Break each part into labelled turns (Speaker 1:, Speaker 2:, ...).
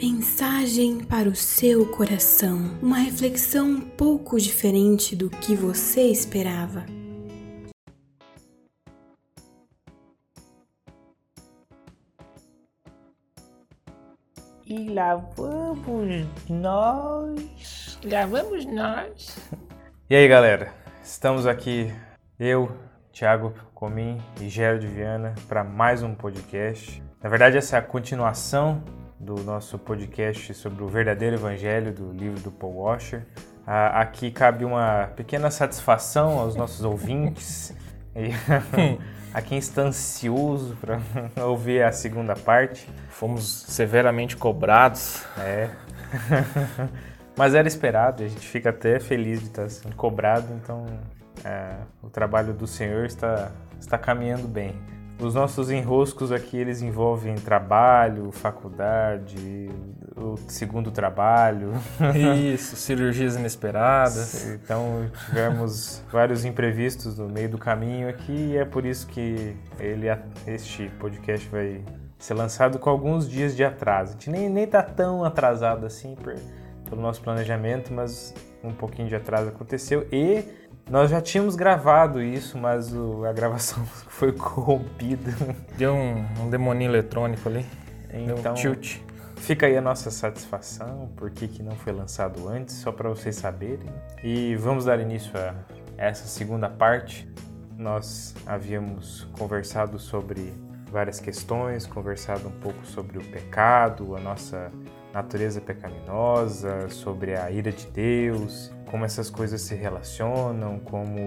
Speaker 1: Mensagem para o seu coração. Uma reflexão um pouco diferente do que você esperava.
Speaker 2: E lá vamos nós.
Speaker 3: Lá vamos nós.
Speaker 4: E aí, galera? Estamos aqui, eu, Thiago Comim e Gerald Viana, para mais um podcast. Na verdade, essa é a continuação do nosso podcast sobre o verdadeiro evangelho do livro do Paul Washer. Ah, aqui cabe uma pequena satisfação aos nossos ouvintes a quem está ansioso para ouvir a segunda parte.
Speaker 3: Fomos severamente cobrados.
Speaker 4: É. Mas era esperado, a gente fica até feliz de estar sendo cobrado, então é, o trabalho do Senhor está, está caminhando bem. Os nossos enroscos aqui, eles envolvem trabalho, faculdade, o segundo trabalho.
Speaker 3: Isso, cirurgias inesperadas.
Speaker 4: Então, tivemos vários imprevistos no meio do caminho aqui e é por isso que ele, este podcast vai ser lançado com alguns dias de atraso. A gente nem, nem tá tão atrasado assim por, pelo nosso planejamento, mas um pouquinho de atraso aconteceu e nós já tínhamos gravado isso, mas o, a gravação foi corrompida.
Speaker 3: Deu um, um demoninho eletrônico ali.
Speaker 4: Então,
Speaker 3: Deu um tilt.
Speaker 4: Fica aí a nossa satisfação, por que, que não foi lançado antes, só para vocês saberem. E vamos dar início a essa segunda parte. Nós havíamos conversado sobre várias questões, conversado um pouco sobre o pecado, a nossa natureza pecaminosa, sobre a ira de Deus, como essas coisas se relacionam, como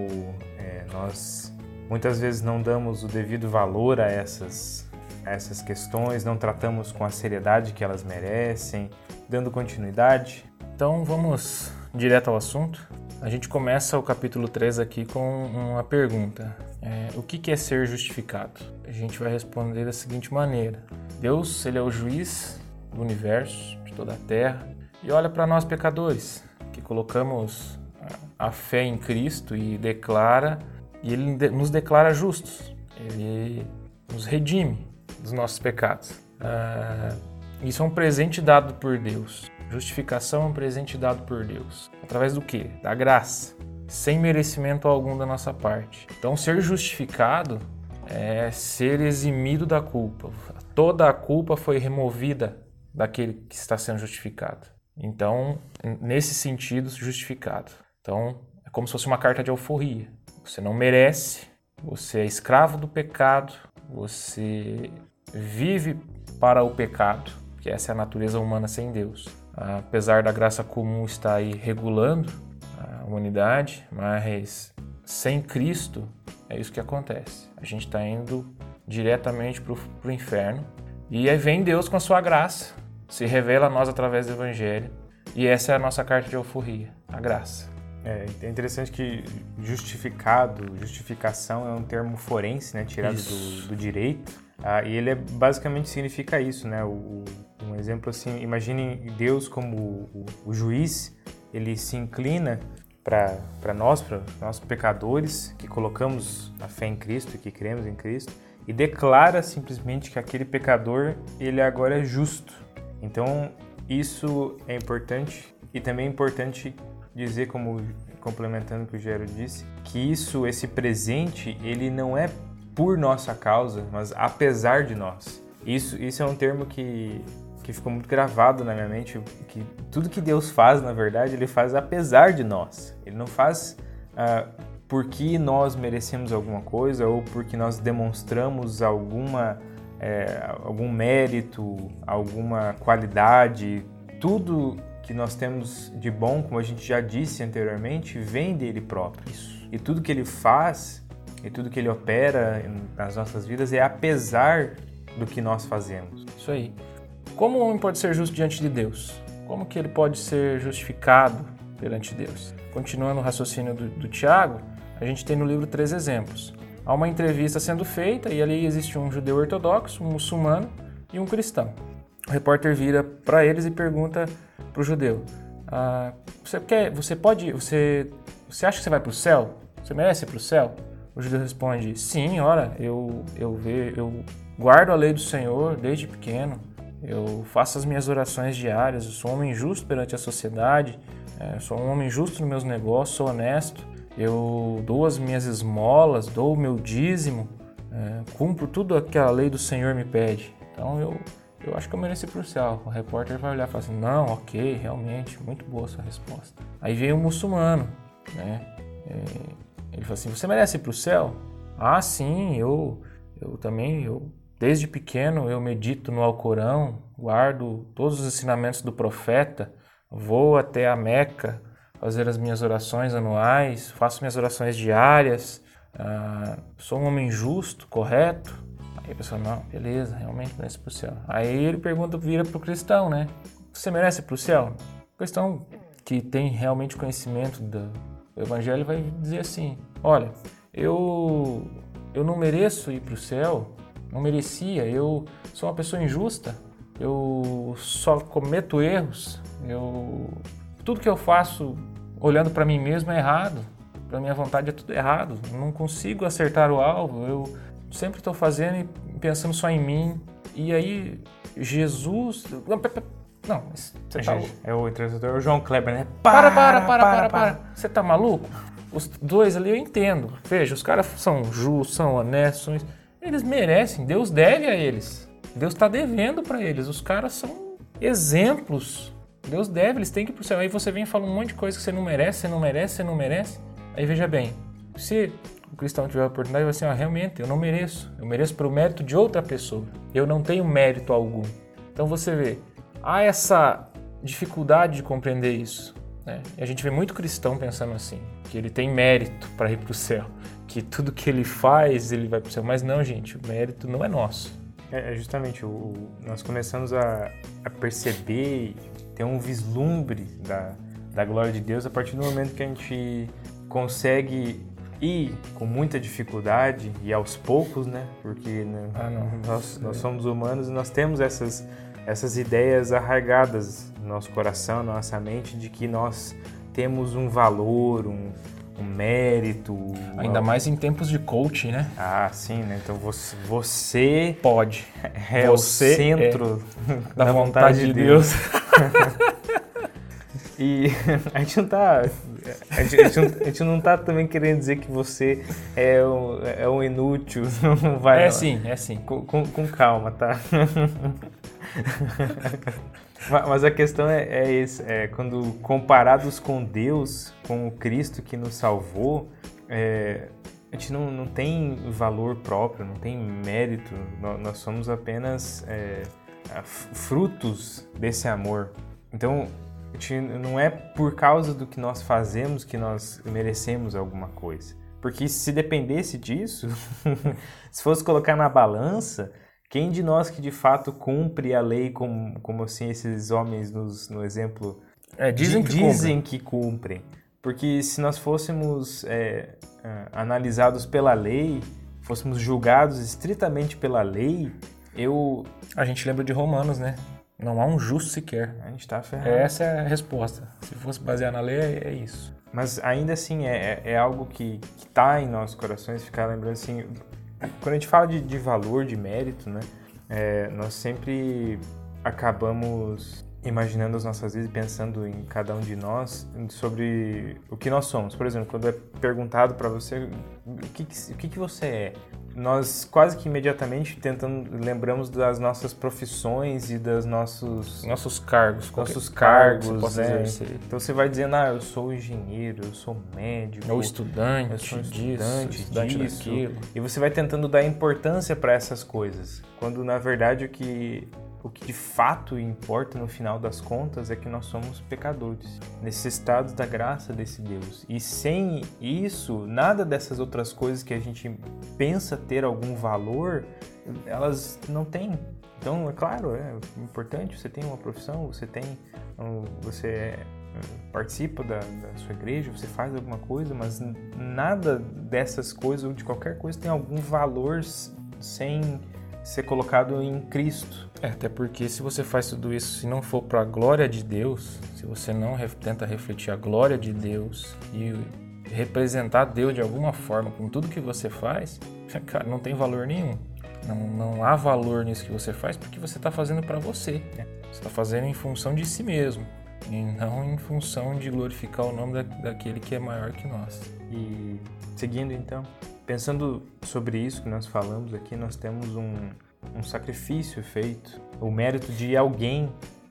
Speaker 4: é, nós muitas vezes não damos o devido valor a essas, a essas questões, não tratamos com a seriedade que elas merecem, dando continuidade.
Speaker 3: Então vamos direto ao assunto. A gente começa o capítulo 3 aqui com uma pergunta: é, O que é ser justificado? A gente vai responder da seguinte maneira: Deus, ele é o juiz do universo, de toda a terra, e olha para nós pecadores, que colocamos a fé em Cristo e declara, e Ele nos declara justos, Ele nos redime dos nossos pecados. Ah, isso é um presente dado por Deus. Justificação é um presente dado por Deus. Através do que? Da graça, sem merecimento algum da nossa parte. Então, ser justificado é ser eximido da culpa. Toda a culpa foi removida daquele que está sendo justificado. Então, nesse sentido, justificado. Então, é como se fosse uma carta de alforria. Você não merece, você é escravo do pecado, você vive para o pecado, que essa é a natureza humana sem Deus. Apesar da graça comum estar aí regulando a humanidade, mas sem Cristo é isso que acontece. A gente está indo diretamente para o inferno e aí vem Deus com a sua graça, se revela a nós através do Evangelho. E essa é a nossa carta de alforria, a graça.
Speaker 4: É, é interessante que justificado, justificação é um termo forense, né, tirado do, do, direito. Ah, e ele é, basicamente significa isso, né? O, um exemplo assim, imaginem Deus como o, o juiz, ele se inclina para nós, para nós pecadores que colocamos a fé em Cristo, que cremos em Cristo, e declara simplesmente que aquele pecador ele agora é justo. Então isso é importante e também é importante dizer, como complementando o que o Gero disse, que isso, esse presente, ele não é por nossa causa, mas apesar de nós. Isso, isso é um termo que, que ficou muito gravado na minha mente, que tudo que Deus faz, na verdade, Ele faz apesar de nós. Ele não faz uh, porque nós merecemos alguma coisa ou porque nós demonstramos alguma é, algum mérito, alguma qualidade, tudo que nós temos de bom, como a gente já disse anteriormente, vem dele próprio. Isso. E tudo que ele faz e tudo que ele opera nas nossas vidas é apesar do que nós fazemos.
Speaker 3: Isso aí. Como o homem pode ser justo diante de Deus? Como que ele pode ser justificado perante Deus? Continuando o raciocínio do, do Tiago, a gente tem no livro três exemplos. Há uma entrevista sendo feita e ali existe um judeu ortodoxo, um muçulmano e um cristão. O repórter vira para eles e pergunta para o judeu: ah, você quer, você pode, você, você acha que você vai para o céu? Você merece ir para o céu? O judeu responde: Sim, ora, eu eu ve, eu guardo a lei do Senhor desde pequeno. eu faço as minhas orações diárias, eu sou um homem justo perante a sociedade, é, sou um homem justo nos meus negócios, sou honesto, eu dou as minhas esmolas, dou o meu dízimo, é, cumpro tudo aquela lei do Senhor me pede. Então eu, eu acho que eu mereci pro céu. O repórter vai olhar e falar assim: não, ok, realmente, muito boa a sua resposta. Aí veio um muçulmano, né? É, ele falou assim: você merece ir pro céu? Ah, sim, eu, eu também, eu desde pequeno eu medito no Alcorão, guardo todos os ensinamentos do profeta, vou até a Meca fazer as minhas orações anuais, faço minhas orações diárias, ah, sou um homem justo, correto. Aí a pessoa, não, beleza, realmente merece para o céu. Aí ele pergunta, vira para o cristão, né? Você merece para o céu? O cristão que tem realmente conhecimento do evangelho vai dizer assim: olha, eu, eu não mereço ir para o céu, não merecia, eu sou uma pessoa injusta, eu só cometo erros, eu tudo que eu faço olhando para mim mesmo é errado, para minha vontade é tudo errado, não consigo acertar o alvo, eu sempre estou fazendo e pensando só em mim. E aí Jesus, não,
Speaker 4: você tá É o entrevistador o João Kleber, né?
Speaker 3: Para, para, para, para, para. Você tá maluco? Os dois ali eu entendo. Veja, os caras são justos, são honestos, eles merecem, Deus deve a eles. Deus está devendo para eles. Os caras são exemplos Deus deve, eles têm que ir pro céu. Aí você vem e fala um monte de coisa que você não merece, você não merece, você não merece. Aí veja bem, se o cristão tiver a oportunidade, vai assim, ah, realmente, eu não mereço. Eu mereço pelo mérito de outra pessoa. Eu não tenho mérito algum. Então você vê, há essa dificuldade de compreender isso. Né? E a gente vê muito cristão pensando assim, que ele tem mérito para ir para o céu, que tudo que ele faz ele vai para o céu. Mas não, gente, o mérito não é nosso.
Speaker 4: É, é justamente, o, nós começamos a, a perceber ter um vislumbre da, da glória de Deus a partir do momento que a gente consegue ir com muita dificuldade e aos poucos, né? Porque né, ah, nós, nós somos humanos e nós temos essas, essas ideias arraigadas no nosso coração, na nossa mente, de que nós temos um valor, um, um mérito.
Speaker 3: Ainda mais em tempos de coaching, né?
Speaker 4: Ah, sim, né? Então você, você
Speaker 3: pode.
Speaker 4: É você o centro
Speaker 3: é da, da, vontade, vontade de Deus.
Speaker 4: Deus. e a gente não tá. A gente, a, gente não, a gente, não, tá também querendo dizer que você é um, é um inútil, não vai.
Speaker 3: É
Speaker 4: não.
Speaker 3: sim, é sim.
Speaker 4: Com, com, com calma, tá? Mas a questão é, é esse, é quando comparados com Deus, com o Cristo que nos salvou, é, a gente não, não tem valor próprio, não tem mérito, nós, nós somos apenas é, frutos desse amor. Então, a gente não é por causa do que nós fazemos que nós merecemos alguma coisa. Porque se dependesse disso, se fosse colocar na balança, quem de nós que de fato cumpre a lei como, como assim esses homens nos, no exemplo
Speaker 3: é, dizem, que,
Speaker 4: dizem
Speaker 3: cumprem.
Speaker 4: que cumprem? Porque se nós fôssemos é, é, analisados pela lei, fôssemos julgados estritamente pela lei, eu...
Speaker 3: A gente lembra de Romanos, né? Não há um justo sequer.
Speaker 4: A gente está ferrado.
Speaker 3: Essa é a resposta. Se fosse basear na lei, é, é isso.
Speaker 4: Mas ainda assim, é, é, é algo que está em nossos corações, ficar lembrando assim, quando a gente fala de, de valor, de mérito, né, é, nós sempre acabamos imaginando as nossas vidas e pensando em cada um de nós sobre o que nós somos. Por exemplo, quando é perguntado para você o que, o que, que você é, nós quase que imediatamente tentando lembramos das nossas profissões e das nossos
Speaker 3: nossos cargos,
Speaker 4: nossos cargos, né? Então você vai dizendo, ah, eu sou engenheiro, eu sou médico,
Speaker 3: ou estudante, eu
Speaker 4: sou estudante,
Speaker 3: disso, estudante
Speaker 4: disso.
Speaker 3: daquilo.
Speaker 4: E você vai tentando dar importância para essas coisas, quando na verdade o que o que de fato importa no final das contas é que nós somos pecadores, necessitados da graça desse Deus. E sem isso, nada dessas outras coisas que a gente pensa ter algum valor, elas não têm. Então, é claro, é importante, você tem uma profissão, você tem, você participa da, da, sua igreja, você faz alguma coisa, mas nada dessas coisas ou de qualquer coisa tem algum valor sem ser colocado em Cristo.
Speaker 3: É, até porque se você faz tudo isso, se não for para a glória de Deus, se você não tenta refletir a glória de Deus e representar Deus de alguma forma com tudo que você faz, cara, não tem valor nenhum. Não, não há valor nisso que você faz porque você está fazendo para você. Você está fazendo em função de si mesmo e não em função de glorificar o nome da, daquele que é maior que nós.
Speaker 4: E seguindo então, pensando sobre isso que nós falamos aqui, nós temos um, um sacrifício feito, o mérito de alguém,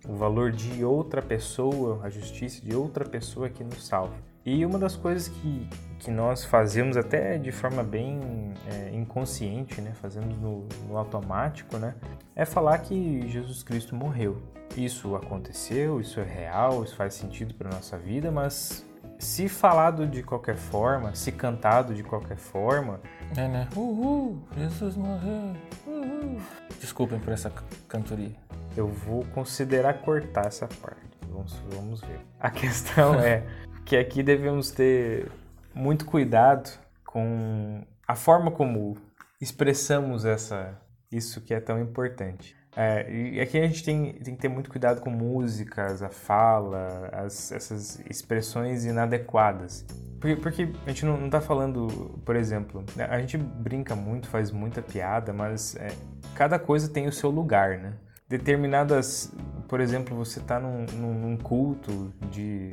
Speaker 4: o valor de outra pessoa, a justiça de outra pessoa que nos salva. E uma das coisas que, que nós fazemos até de forma bem é, inconsciente, né, fazemos no, no automático, né, é falar que Jesus Cristo morreu. Isso aconteceu, isso é real, isso faz sentido para nossa vida, mas se falado de qualquer forma, se cantado de qualquer forma.
Speaker 3: É, né? Uhul, Jesus morreu. Uhul. Desculpem por essa cantoria.
Speaker 4: Eu vou considerar cortar essa parte. Vamos, vamos ver. A questão é que aqui devemos ter muito cuidado com a forma como expressamos essa, isso que é tão importante. É, e aqui a gente tem, tem que ter muito cuidado com músicas, a fala, as, essas expressões inadequadas. Porque, porque a gente não está falando, por exemplo, né, a gente brinca muito, faz muita piada, mas é, cada coisa tem o seu lugar, né? Determinadas, por exemplo, você está num, num, culto de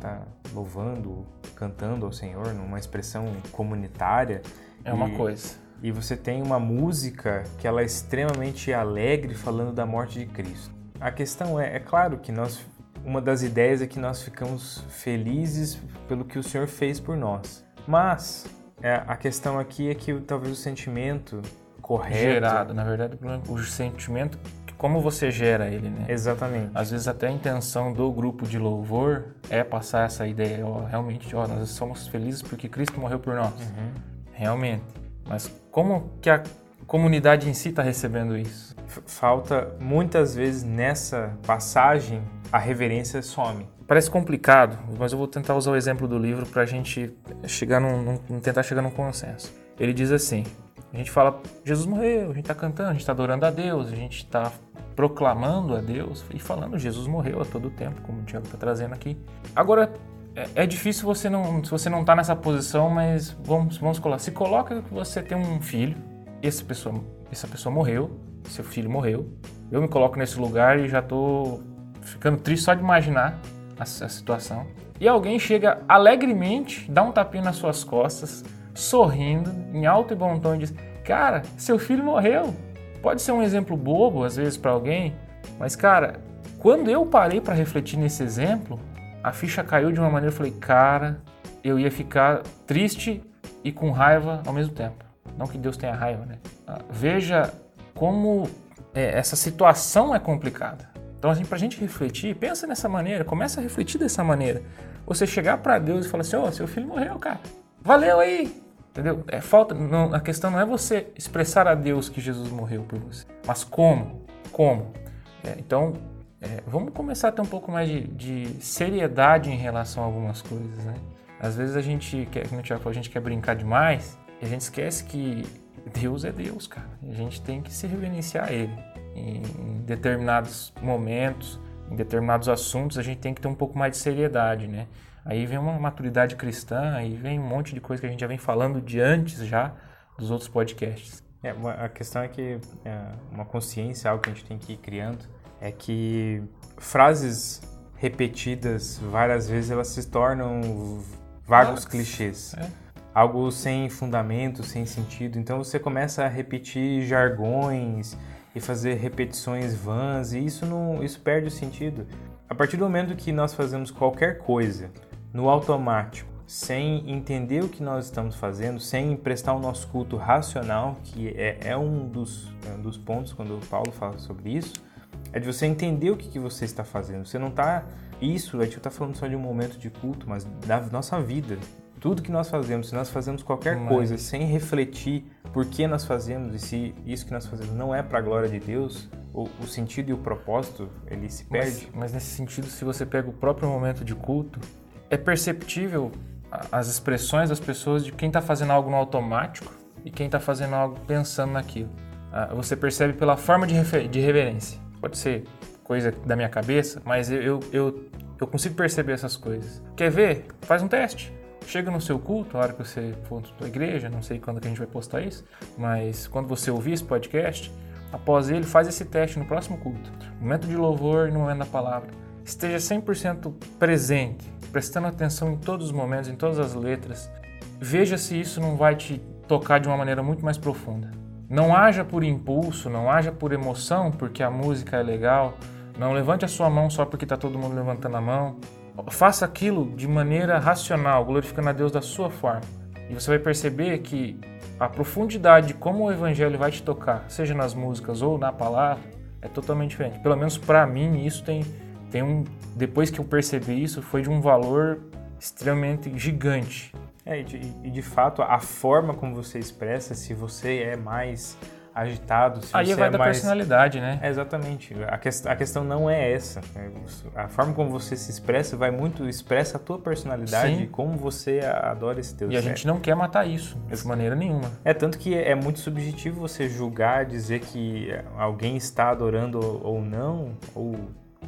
Speaker 4: tá louvando, cantando ao Senhor, numa expressão comunitária.
Speaker 3: É uma e, coisa
Speaker 4: e você tem uma música que ela é extremamente alegre falando da morte de Cristo. A questão é, é claro que nós uma das ideias é que nós ficamos felizes pelo que o Senhor fez por nós. Mas é, a questão aqui é que talvez o sentimento correto
Speaker 3: gerado, na verdade, o sentimento como você gera ele, né?
Speaker 4: Exatamente.
Speaker 3: Às vezes até a intenção do grupo de louvor é passar essa ideia, ó, realmente, ó, nós somos felizes porque Cristo morreu por nós. Uhum. Realmente. Mas como que a comunidade em si está recebendo isso?
Speaker 4: Falta muitas vezes nessa passagem a reverência some.
Speaker 3: Parece complicado, mas eu vou tentar usar o exemplo do livro para a gente chegar num, num, tentar chegar num consenso. Ele diz assim: a gente fala, Jesus morreu, a gente está cantando, a gente está adorando a Deus, a gente está proclamando a Deus e falando, Jesus morreu a todo tempo, como o Tiago está trazendo aqui. Agora, é, é, difícil você não, se você não está nessa posição, mas vamos, vamos colocar. Se coloca que você tem um filho, essa pessoa, essa pessoa morreu, seu filho morreu. Eu me coloco nesse lugar e já estou ficando triste só de imaginar a, a situação. E alguém chega alegremente, dá um tapinha nas suas costas, sorrindo, em alto e bom tom e diz: Cara, seu filho morreu. Pode ser um exemplo bobo às vezes para alguém, mas cara, quando eu parei para refletir nesse exemplo, a ficha caiu de uma maneira, eu falei, cara, eu ia ficar triste e com raiva ao mesmo tempo. Não que Deus tenha raiva, né? Ah, veja como é, essa situação é complicada. Então, assim, pra gente refletir, pensa nessa maneira, começa a refletir dessa maneira. Você chegar para Deus e falar assim, ó, oh, seu filho morreu, cara. Valeu aí! Entendeu? É falta, não, a questão não é você expressar a Deus que Jesus morreu por você, mas como? Como? É, então, é, vamos começar a ter um pouco mais de, de, seriedade em relação a algumas coisas, né? Às vezes a gente quer, como a gente quer brincar demais e a gente esquece que Deus é Deus, cara. A gente tem que se reverenciar a Ele. Em, em determinados momentos, em determinados assuntos, a gente tem que ter um pouco mais de seriedade, né? Aí vem uma maturidade cristã, aí vem um monte de coisa que a gente já vem falando de antes já dos outros podcasts.
Speaker 4: É, a questão é que é uma consciência, algo que a gente tem que ir criando, é que frases repetidas várias vezes elas se tornam vagos ah, clichês. É. Algo sem fundamento, sem sentido. Então você começa a repetir jargões e fazer repetições vãs e isso não, isso perde o sentido. A partir do momento que nós fazemos qualquer coisa no automático, sem entender o que nós estamos fazendo, sem prestar o nosso culto racional, que é, é um, dos, é um dos pontos quando o Paulo fala sobre isso, é de você entender o que, que você está fazendo. Você não está. Isso, a gente está falando só de um momento de culto, mas da nossa vida. Tudo que nós fazemos, se nós fazemos qualquer mas... coisa sem refletir por que nós fazemos e se isso que nós fazemos não é para a glória de Deus, o, o, sentido e o propósito ele se perde.
Speaker 3: Mas, mas nesse sentido, se você pega o próprio momento de culto, é perceptível as expressões das pessoas de quem está fazendo algo no automático e quem está fazendo algo pensando naquilo. Ah, você percebe pela forma de, de reverência. Pode ser coisa da minha cabeça, mas eu, eu, eu, eu consigo perceber essas coisas. Quer ver? Faz um teste. chega no seu culto, a hora que você for para a igreja, não sei quando que a gente vai postar isso, mas quando você ouvir esse podcast, após ele, faz esse teste no próximo culto. Momento de louvor e no momento da palavra. Esteja 100% presente, prestando atenção em todos os momentos, em todas as letras. Veja se isso não vai te tocar de uma maneira muito mais profunda. Não haja por impulso, não haja por emoção, porque a música é legal. Não levante a sua mão só porque está todo mundo levantando a mão. Faça aquilo de maneira racional, glorificando a Deus da sua forma. E você vai perceber que a profundidade de como o evangelho vai te tocar, seja nas músicas ou na palavra, é totalmente diferente. Pelo menos para mim, isso tem, tem um. Depois que eu percebi isso, foi de um valor extremamente gigante.
Speaker 4: É, e de, e de fato, a forma como você expressa, se você é mais agitado, se
Speaker 3: Aí
Speaker 4: você
Speaker 3: vai
Speaker 4: é
Speaker 3: da
Speaker 4: mais...
Speaker 3: personalidade, né?
Speaker 4: É, exatamente. A, que, a questão não é essa. né? A forma como você se expressa vai muito expressa a tua personalidade
Speaker 3: Sim.
Speaker 4: e como você adora esse Deus.
Speaker 3: E a
Speaker 4: É-
Speaker 3: gente não quer matar isso, de maneira nenhuma.
Speaker 4: É tanto que é muito subjetivo você julgar, dizer que alguém está adorando ou não, ou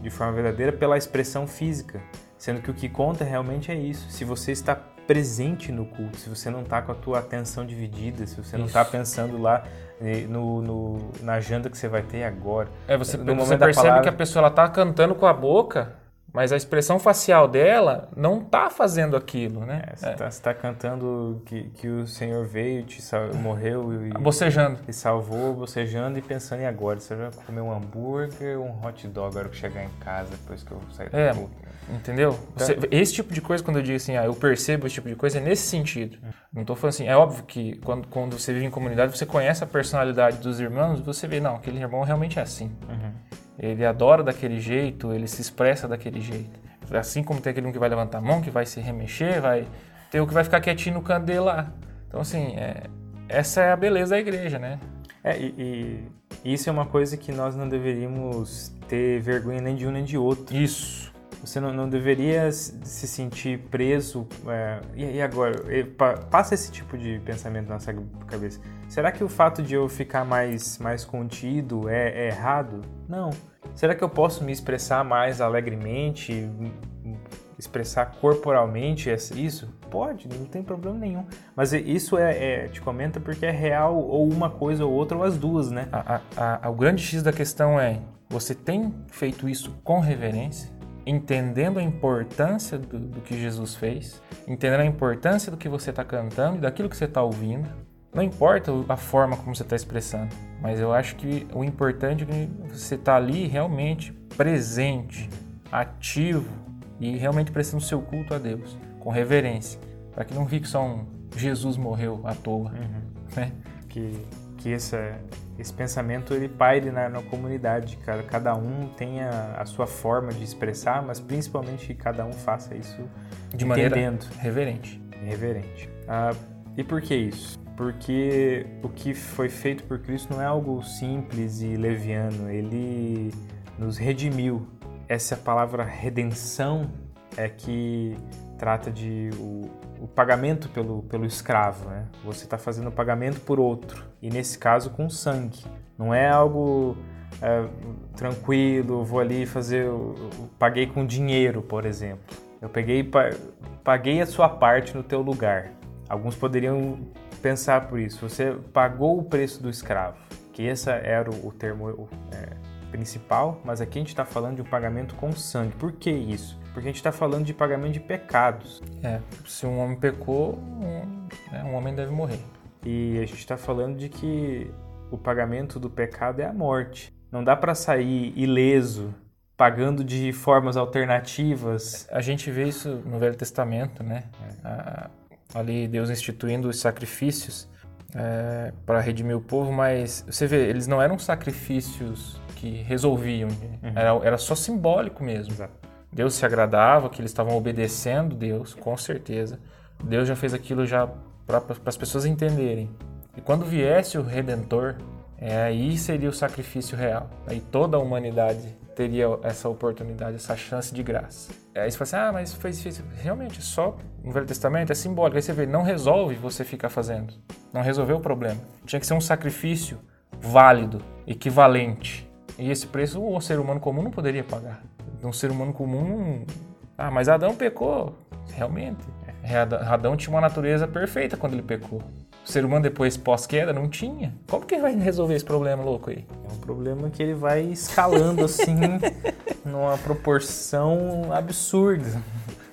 Speaker 4: de forma verdadeira, pela expressão física. Sendo que o que conta realmente é isso. Se você está presente no culto, se você não está com a tua atenção dividida, se você não está pensando lá eh, no, no- na janta que você vai ter agora.
Speaker 3: É, você,
Speaker 4: No
Speaker 3: você percebe
Speaker 4: palavra-
Speaker 3: que a pessoa ela tá cantando com a boca, mas a expressão facial dela não tá fazendo aquilo, né?
Speaker 4: É, você está cantando que, que o Senhor veio, te sal- morreu e,
Speaker 3: Bocejando.
Speaker 4: e salvou, bocejando e pensando em agora. Você vai comer um hambúrguer ou um hot dog agora que chegar em casa, depois que eu sair do
Speaker 3: É,
Speaker 4: culto.
Speaker 3: Entendeu? Você- esse tipo de coisa, quando eu digo assim, ah, eu percebo esse tipo de coisa, é nesse sentido. Não tô falando assim, é óbvio que quando, quando você vive em comunidade, você conhece a personalidade dos irmãos, você vê, não, aquele irmão realmente é assim. Ele adora daquele jeito, ele se expressa daquele jeito. Assim como tem aquele um que vai levantar a mão, que vai se remexer, vai ter o que vai ficar quietinho no canto dele lá. Então, assim, é, essa é a beleza da igreja, né?
Speaker 4: É, e, e isso é uma coisa que nós não deveríamos ter vergonha nem de um nem de outro.
Speaker 3: Isso.
Speaker 4: Você não, não deveria se se sentir preso. é, e, e agora? E pa- passa esse tipo de pensamento na nossa cabeça. Será que o fato de eu ficar mais, mais contido é, é errado? Não. Será que eu posso me expressar mais alegremente, expressar corporalmente isso? Pode, não tem problema nenhum. Mas é- isso é, é- te comenta porque é real ou uma coisa ou outra ou as duas, né?
Speaker 3: A- a- a- o grande X da questão é: você tem feito isso com reverência, entendendo a importância do, do que Jesus fez, entendendo a importância do que você está cantando e daquilo que você está ouvindo. Não importa a forma como você está expressando, mas eu acho que o importante é que você está ali realmente presente, ativo e realmente prestando seu culto a Deus, com reverência, para que não fique só um Jesus morreu à toa, né?
Speaker 4: que, que essa, esse pensamento ele paire na, na comunidade, cada, cada um tenha a sua forma de expressar, mas principalmente que cada um faça isso
Speaker 3: de maneira reverente.
Speaker 4: reverente. Ah, e por que isso? Porque o que foi feito por Cristo não é algo simples e leviano, ele nos redimiu. Essa palavra redenção é que trata de o, o pagamento pelo, pelo escravo, né? Você está fazendo o pagamento por outro, e nesse caso com sangue. Não é algo é, tranquilo, vou ali fazer, o- o- paguei com dinheiro, por exemplo. Eu peguei, pa- paguei a sua parte no teu lugar. Alguns poderiam pensar por isso. Você pagou o preço do escravo, que esse era o, o termo é, principal, mas aqui a gente está falando de um pagamento com sangue. Por que isso? Porque a gente está falando de pagamento de pecados.
Speaker 3: É, se um homem pecou, um, né, um homem deve morrer.
Speaker 4: E a gente está falando de que o pagamento do pecado é a morte. Não dá para sair ileso, pagando de formas alternativas.
Speaker 3: A gente vê isso no Velho Testamento, né? A- ali Deus instituindo os sacrifícios para redimir o povo, mas você vê, eles não eram sacrifícios que resolviam, né? era, era só simbólico mesmo.
Speaker 4: Exato.
Speaker 3: Deus se agradava, que eles estavam obedecendo Deus, com certeza. Deus já fez aquilo já para as pessoas entenderem. E quando viesse o Redentor, é, aí seria o sacrifício real. Aí toda a humanidade teria essa oportunidade, essa chance de graça. Aí você fala assim, ah, mas foi difícil. Realmente, só no Velho Testamento é simbólico. Aí você vê, não resolve você ficar fazendo. Não resolveu o problema. Tinha que ser um sacrifício válido, equivalente. E esse preço o ser humano comum não poderia pagar. Um ser humano comum. Ah, mas Adão pecou. Realmente. Adão tinha uma natureza perfeita quando ele pecou. O ser humano depois pós-queda não tinha. Como que ele vai resolver esse problema louco aí?
Speaker 4: É um problema que ele vai escalando assim numa proporção absurda.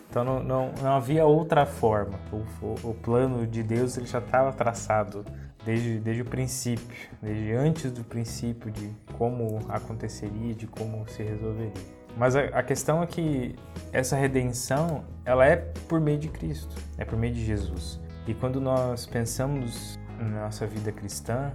Speaker 4: Então não, não, não havia outra forma. O, o, o plano de Deus ele já estava traçado desde, desde o princípio, desde antes do princípio de como aconteceria, de como se resolveria. Mas a, a, questão é que essa redenção, ela é por meio de Cristo, é por meio de Jesus. E quando nós pensamos na nossa vida cristã,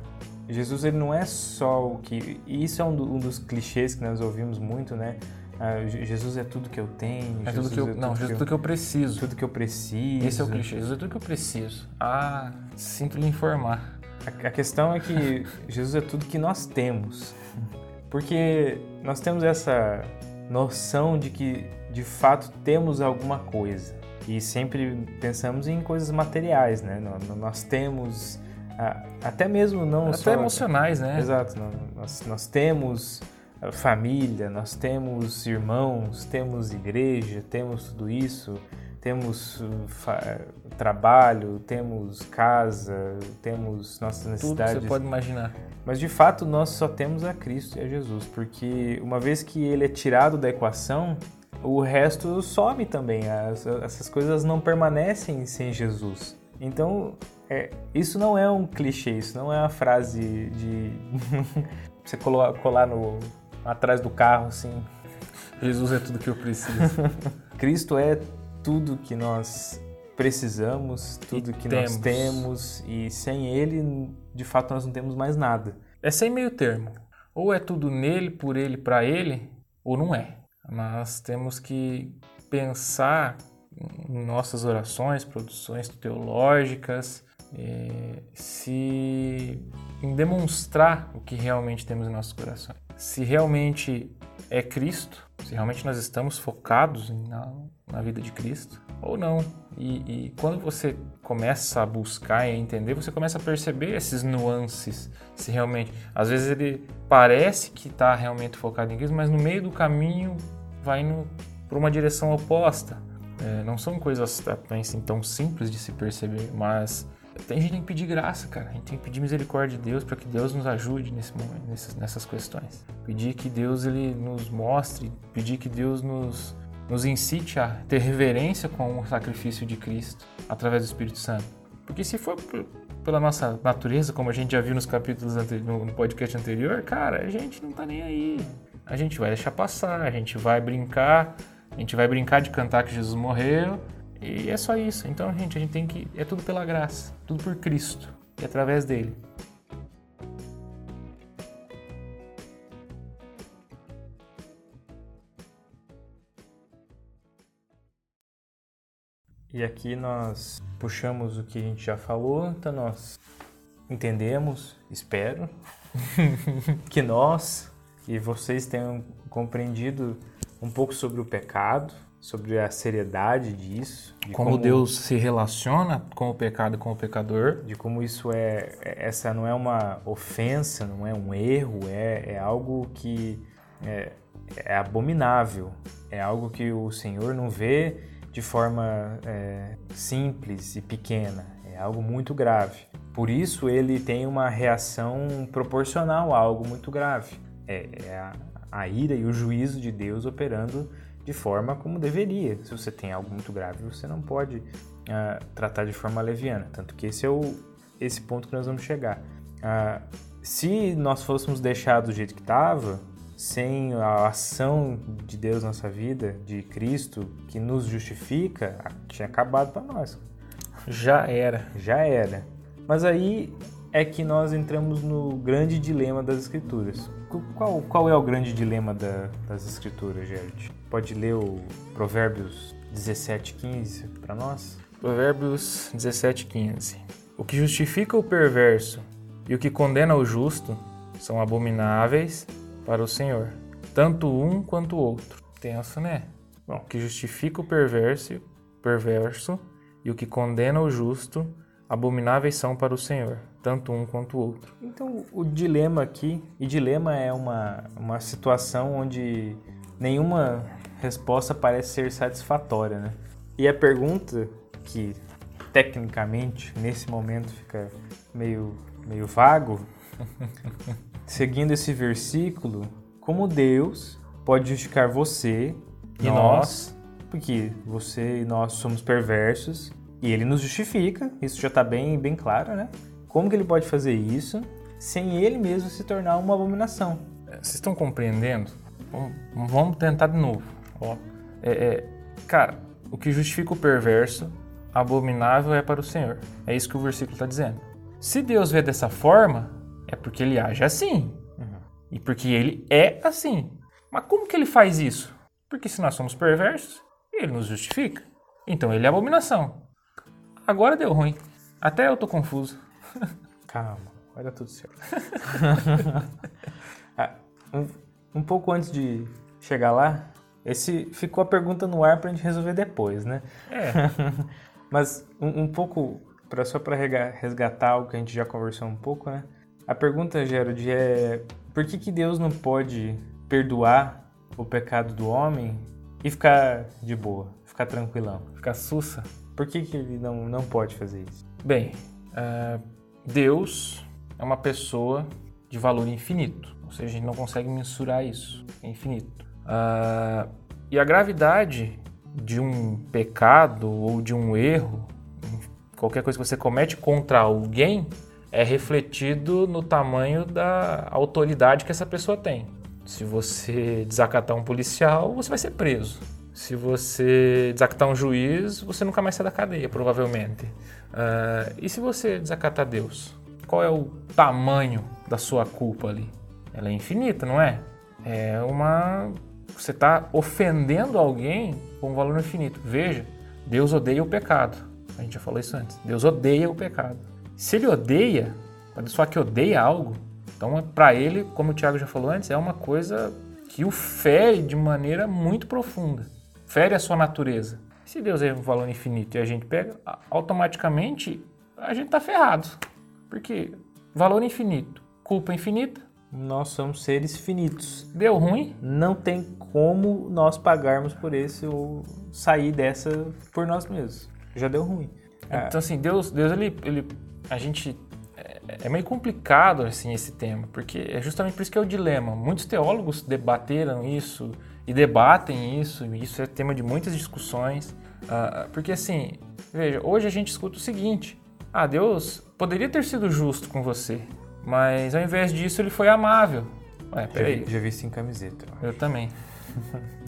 Speaker 4: Jesus ele não é só o que... E isso é um, do, um dos clichês que nós ouvimos muito, né? Ah, Jesus é tudo que eu tenho.
Speaker 3: É tudo que eu, é não, Jesus é tudo que eu preciso.
Speaker 4: Tudo que eu preciso.
Speaker 3: Esse é o clichê. Jesus é tudo que eu preciso. Ah, sinto lhe informar.
Speaker 4: A, a questão é que Jesus é tudo que nós temos. Porque nós temos essa noção de que de fato temos alguma coisa. E sempre pensamos em coisas materiais, né? Nós temos, até mesmo não
Speaker 3: até só... emocionais, né?
Speaker 4: Exato. Nós, nós temos família, nós temos irmãos, temos igreja, temos tudo isso, temos uh, trabalho, temos casa, temos nossas necessidades.
Speaker 3: Tudo que você pode imaginar.
Speaker 4: Mas de fato nós só temos a Cristo e a Jesus, porque uma vez que ele é tirado da equação, o resto some também. As, essas coisas não permanecem sem Jesus. Então, é, isso não é um clichê, isso não é uma frase de você colar no, atrás do carro, assim.
Speaker 3: Jesus é tudo que eu preciso.
Speaker 4: Cristo é tudo que nós precisamos, tudo e que temos. nós temos, e sem Ele, de fato, nós não temos mais nada.
Speaker 3: É sem meio termo. Ou é tudo nele, por ele, para ele, ou não é. Mas temos que pensar em nossas orações, produções teológicas, é, se em demonstrar o que realmente temos em nossos corações se realmente é Cristo, se realmente nós estamos focados na, na vida de Cristo ou não. E, e, quando você começa a buscar e a entender, você começa a perceber esses nuances. Se realmente, às vezes ele parece que está realmente focado em Cristo, mas no meio do caminho vai para uma direção oposta. É, não são coisas assim, tão simples de se perceber, mas a gente tem que pedir graça, cara. A gente tem que pedir misericórdia de Deus para que Deus nos ajude nesse momento, nessas, nessas questões. Pedir que Deus ele nos mostre, pedir que Deus nos, nos incite a ter reverência com o sacrifício de Cristo através do Espírito Santo. Porque se for pela nossa natureza, como a gente já viu nos capítulos no, no podcast anterior, cara, a gente não tá nem aí. A gente vai deixar passar, a gente vai brincar, a gente vai brincar de cantar que Jesus morreu e é só isso. Então, gente, a gente tem que. É tudo pela graça, tudo por Cristo e através dele.
Speaker 4: E aqui nós puxamos o que a gente já falou, então nós entendemos, espero, que nós e vocês tenham compreendido um pouco sobre o pecado, sobre a seriedade disso.
Speaker 3: De como, como, Deus se relaciona com o pecado e com o pecador.
Speaker 4: De como isso é, é, essa não é uma ofensa, não é um erro, é, é algo que é, é abominável, é algo que o Senhor não vê de forma é, simples e pequena, é algo muito grave. Por isso ele tem uma reação proporcional a algo muito grave. É, é a, a ira e o juízo de Deus operando de forma como deveria. Se você tem algo muito grave, você não pode uh, tratar de forma leviana. Tanto que esse é o, esse ponto que nós vamos chegar. Uh, se nós fôssemos deixar do jeito que estava, sem a ação de Deus na nossa vida, de Cristo, que nos justifica, tinha acabado para nós.
Speaker 3: Já era.
Speaker 4: Já era. Mas aí é que nós entramos no grande dilema das Escrituras. Qual, qual é o grande dilema da, das Escrituras, Gerd? Pode ler o Provérbios 17, 15 para nós?
Speaker 3: Provérbios 17, 15. O que justifica o perverso e o que condena o justo são abomináveis para o Senhor, tanto um quanto o outro. Tenso, né? Bom, o que justifica o perverso, perverso e o que condena o justo, abomináveis são para o Senhor, tanto um quanto o outro.
Speaker 4: Então, o dilema aqui, e dilema é uma, uma situação onde nenhuma resposta parece ser satisfatória, né? E a pergunta que tecnicamente nesse momento fica meio, meio vago, seguindo esse versículo, como Deus pode justificar você e
Speaker 3: Nós.
Speaker 4: nós, porque você e nós somos perversos, e ele nos justifica, isso já está bem, bem claro, né? Como que ele pode fazer isso sem ele mesmo se tornar uma abominação?
Speaker 3: Vocês estão compreendendo? Vamos, tentar de novo. Ó, é, é, cara, o que justifica o perverso, abominável é para o Senhor. É isso que o versículo está dizendo. Se Deus vê dessa forma, é porque ele age assim. E porque ele é assim. Mas como que ele faz isso? Porque se nós somos perversos, ele nos justifica. Então ele é abominação. Agora deu ruim. Até eu tô confuso.
Speaker 4: Calma, vai dar tudo certo. Ah, um, um pouco antes de chegar lá, esse ficou a pergunta no ar pra gente resolver depois, né?
Speaker 3: É,
Speaker 4: Mas um, um pouco, pra, só para resgatar o que a gente já conversou um pouco, né? A pergunta, Gerald, é por que, que Deus não pode perdoar o pecado do homem e ficar de boa, ficar tranquilão?
Speaker 3: fica sussa.
Speaker 4: Por que, que ele não, não pode fazer isso?
Speaker 3: Bem, ah, Deus é uma pessoa de valor infinito, ou seja, a gente não consegue mensurar isso, é infinito. Ah, e a gravidade de um pecado ou de um erro, qualquer coisa que você comete contra alguém, é refletido no tamanho da autoridade que essa pessoa tem. Se você desacatar um policial, você vai ser preso. Se você desacatar um juiz, você nunca mais sai da cadeia, provavelmente. Ah, e se você desacatar Deus? Qual é o tamanho da sua culpa ali? Ela é infinita, não é? É uma. Você está ofendendo alguém com um valor infinito. Veja, Deus odeia o pecado. A gente já falou isso antes. Deus odeia o pecado. Se ele odeia, pode só que odeia algo, então para ele, como o Tiago já falou antes, é uma coisa que o fere de maneira muito profunda. Fere a sua natureza. Se Deus é um valor infinito e a gente pega, automaticamente a gente tá ferrado. Porque valor infinito, culpa infinita,
Speaker 4: Nós somos seres finitos.
Speaker 3: deu ruim,
Speaker 4: Não tem como nós pagarmos por esse ou sair dessa por nós mesmos. Já deu ruim. Ah,
Speaker 3: Então, assim, Deus, Deus ele, ele, a gente, é, é meio complicado, assim, esse tema, porque é justamente por isso que é o dilema. Muitos teólogos debateram isso e debatem isso, e isso é tema de muitas discussões, ah, porque, assim, veja, hoje a gente escuta o seguinte, ah, Deus poderia ter sido justo com você, mas ao invés disso ele foi amável. Ué,
Speaker 4: já,
Speaker 3: peraí,
Speaker 4: vi, já vi isso em camiseta.
Speaker 3: eu também.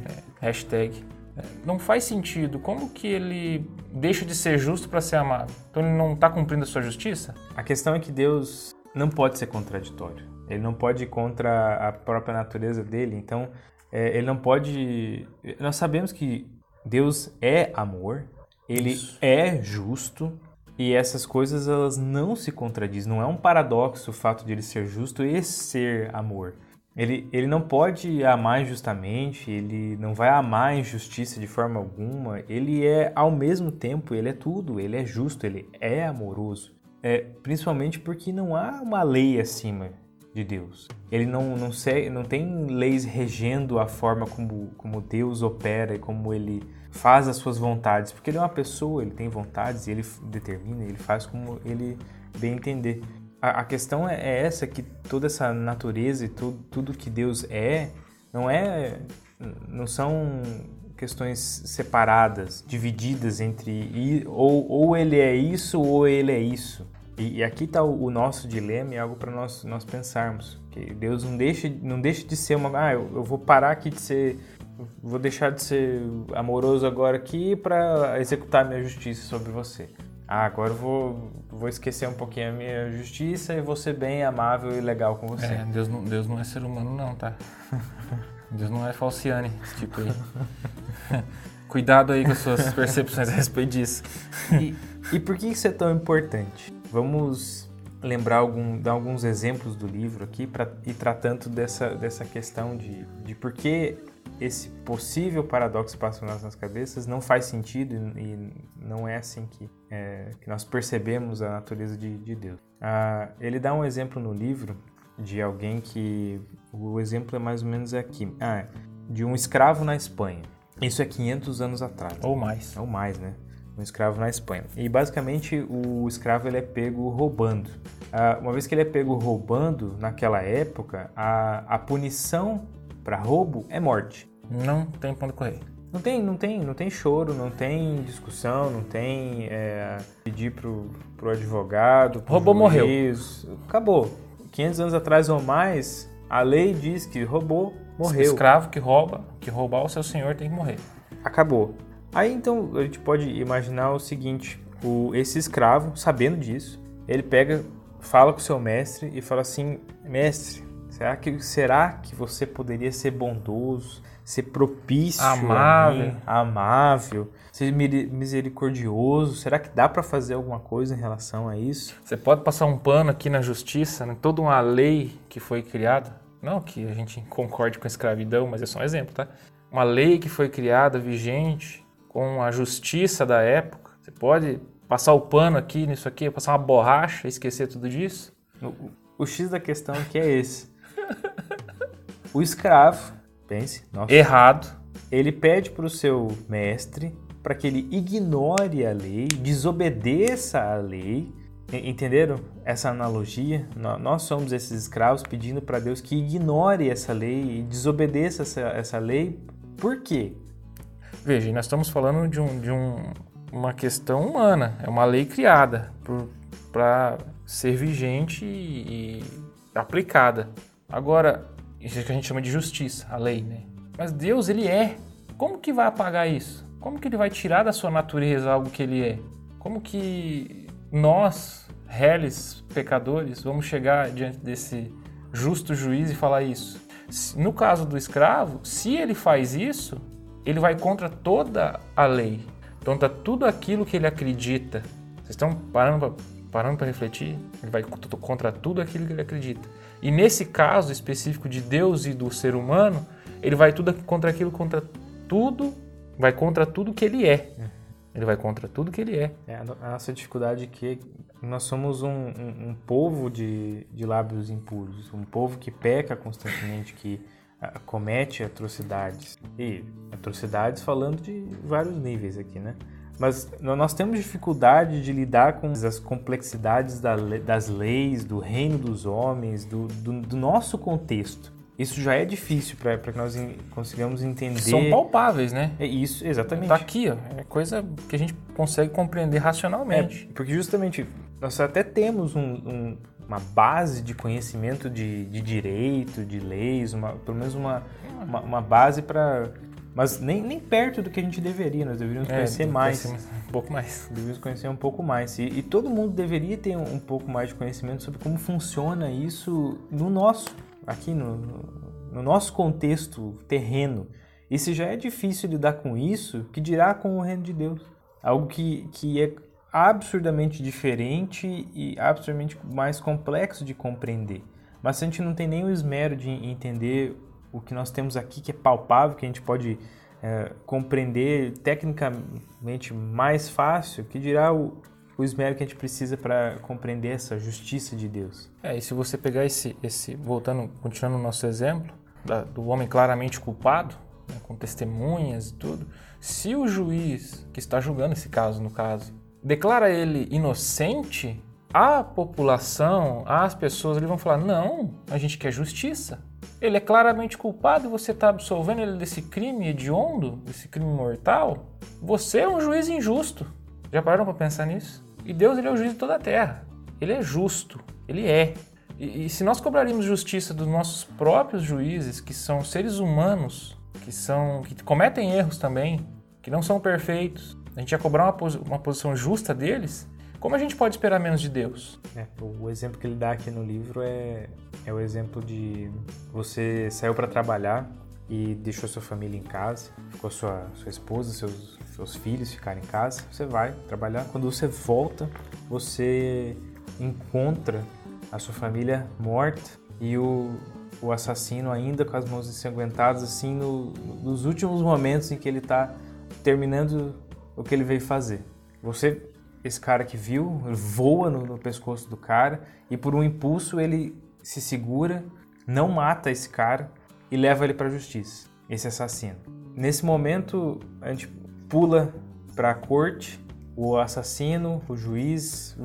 Speaker 3: É, hashtag. É, Não faz sentido. Como que ele deixa de ser justo para ser amado? Então ele não está cumprindo a sua justiça?
Speaker 4: A questão é que Deus não pode ser contraditório. Ele não pode ir contra a própria natureza dele. Então, é, ele não pode. Nós sabemos que Deus é amor, ele
Speaker 3: Isso.
Speaker 4: é justo. E essas coisas elas não se contradizem. Não é um paradoxo o fato de ele ser justo e ser amor. Ele, ele não pode amar injustamente, ele não vai amar a injustiça de forma alguma. Ele é, ao mesmo tempo, ele é tudo, ele é justo, ele é amoroso. É, principalmente porque não há uma lei acima de Deus. Ele não, não, segue, não tem leis regendo a forma como, como Deus opera e como ele faz as suas vontades, porque ele é uma pessoa, ele tem vontades e ele determina, ele faz como ele bem entender. A, a questão é, é essa, que toda essa natureza e tudo, tudo que Deus é, não é, não são questões separadas, divididas entre ou, ou ele é isso ou ele é isso. E, e aqui está o, o nosso dilema e algo para nós, nós pensarmos. Que Deus não deixa, não deixa de ser uma. Ah, eu, eu vou parar aqui de ser. Vou deixar de ser amoroso agora aqui para executar minha justiça sobre você. Ah, agora eu vou, vou esquecer um pouquinho a minha justiça e vou ser bem amável e legal com você.
Speaker 3: É, Deus não, Deus não é ser humano não, tá? Deus não é falciane, esse tipo aí. Cuidado aí com as suas percepções a respeito disso.
Speaker 4: E, e por que isso é tão importante? Vamos lembrar algum, dar alguns exemplos do livro aqui para ir tratando dessa, dessa questão de, de por que esse possível paradoxo passa nas nossas cabeças não faz sentido e, não é assim que, é, que nós percebemos a natureza de, de Deus. Ah, ele dá um exemplo no livro de alguém que o exemplo é mais ou menos aqui, ah, de um escravo na Espanha. Isso é 500 anos atrás.
Speaker 3: Ou mais.
Speaker 4: Ou mais, né? Um escravo na Espanha. E basicamente o escravo ele é pego roubando. Ah, uma vez que ele é pego roubando, naquela época, a, a punição para roubo é morte.
Speaker 3: Não tem onde correr.
Speaker 4: Não tem, não tem, não tem choro, não tem discussão, não tem é, pedir pro, pro advogado. Pro
Speaker 3: Roubou, morreu.
Speaker 4: Acabou. 500 anos atrás ou mais, a lei diz que roubou, morreu.
Speaker 3: Escravo que rouba, que roubar o seu senhor tem que morrer.
Speaker 4: Acabou. Aí então a gente pode imaginar o seguinte: o, esse escravo, sabendo disso, ele pega, fala com o seu mestre e fala assim: Mestre, será que, será que você poderia ser bondoso, ser propício,
Speaker 3: Amável.
Speaker 4: mim, amável, ser misericordioso? Será que dá para fazer alguma coisa em relação a isso?
Speaker 3: Você pode passar um pano aqui na justiça, né? toda uma lei que foi criada. Não que a gente concorde com a escravidão, mas é só um exemplo, tá? Uma lei que foi criada, vigente, com a justiça da época. Você pode passar o pano aqui nisso aqui, passar uma borracha e esquecer tudo disso?
Speaker 4: O, o X da questão aqui é esse. O escravo, pense, nossa,
Speaker 3: Errado.
Speaker 4: ele pede para o seu mestre para que ele ignore a lei, desobedeça a lei. Entenderam essa analogia? Nó- Nós somos esses escravos pedindo para Deus que ignore essa lei e desobedeça essa, essa lei. Por quê?
Speaker 3: Veja, nós estamos falando de, um, de um- uma questão humana. É uma lei criada para ser vigente e, e aplicada. Agora, isso é que a gente chama de justiça, a lei, né? Mas Deus, ele é. Como que vai apagar isso? Como que ele vai tirar da sua natureza algo que ele é? Como que nós, réis, pecadores, vamos chegar diante desse justo juiz e falar isso? No caso do escravo, se ele faz isso, ele vai contra toda a lei, contra tudo aquilo que ele acredita. Vocês estão parando para refletir? Ele vai co- contra tudo aquilo que ele acredita. E nesse caso específico de Deus e do ser humano, ele vai tudo contra aquilo, contra tudo, vai contra tudo que ele é. Ele vai contra tudo que ele é.
Speaker 4: É, a no- a nossa dificuldade é que nós somos um, um- um povo de, de lábios impuros, um povo que peca constantemente, que comete atrocidades. E atrocidades falando de vários níveis aqui, né? Mas nós temos dificuldade de lidar com as complexidades da le- das leis, do reino dos homens, do, do- do nosso contexto. Isso já é difícil para que nós consigamos entender.
Speaker 3: São palpáveis, né?
Speaker 4: É isso, exatamente.
Speaker 3: Tá aqui, ó. É coisa que a gente consegue compreender racionalmente.
Speaker 4: É, porque justamente nós até temos um- um- uma base de conhecimento de, de direito, de leis, uma, pelo menos uma, uma, uma base para. Mas nem, nem perto do que a gente deveria, nós deveríamos
Speaker 3: É,
Speaker 4: conhecer mais.
Speaker 3: Um pouco mais.
Speaker 4: Deveríamos conhecer um pouco mais. E, e todo mundo deveria ter um, um pouco mais de conhecimento sobre como funciona isso no nosso, aqui no, no- no nosso contexto terreno. E se já é difícil lidar com isso, que dirá com o reino de Deus? Algo que, que é absurdamente diferente e absurdamente mais complexo de compreender. Mas se a gente não tem nem o esmero de entender o que nós temos aqui, que é palpável, que a gente pode é, compreender tecnicamente mais fácil, que dirá o, o esmero que a gente precisa para compreender essa justiça de Deus.
Speaker 3: É, e se você pegar esse, esse voltando, continuando no nosso exemplo, da- do homem claramente culpado, né, com testemunhas e tudo, se o juiz que está julgando esse caso, no caso, declara ele inocente, a população, as pessoas, eles vão falar: não, a gente quer justiça. Ele é claramente culpado e você está absolvendo ele desse crime hediondo, desse crime mortal. Você é um juiz injusto. Já pararam para pensar nisso? E Deus ele é o juiz de toda a terra. Ele é justo. Ele é. E, e se nós cobraríamos justiça dos nossos próprios juízes, que são seres humanos, que são que cometem erros também, que não são perfeitos, a gente ia cobrar uma, posi- uma posição justa deles, como a gente pode esperar menos de Deus?
Speaker 4: É, o exemplo que ele dá aqui no livro é, é o exemplo de você saiu para trabalhar e deixou sua família em casa, ficou sua, sua esposa, seus, seus filhos ficaram em casa, você vai trabalhar. Quando você volta, você encontra a sua família morta e o, o assassino ainda com as mãos ensanguentadas, assim, no- nos últimos momentos em que ele está terminando o que ele veio fazer. Você, esse cara que viu, voa no, no pescoço do cara e por um impulso ele se segura, não mata esse cara e leva ele para a justiça, esse assassino. Nesse momento, a gente pula para a corte o assassino, o juiz,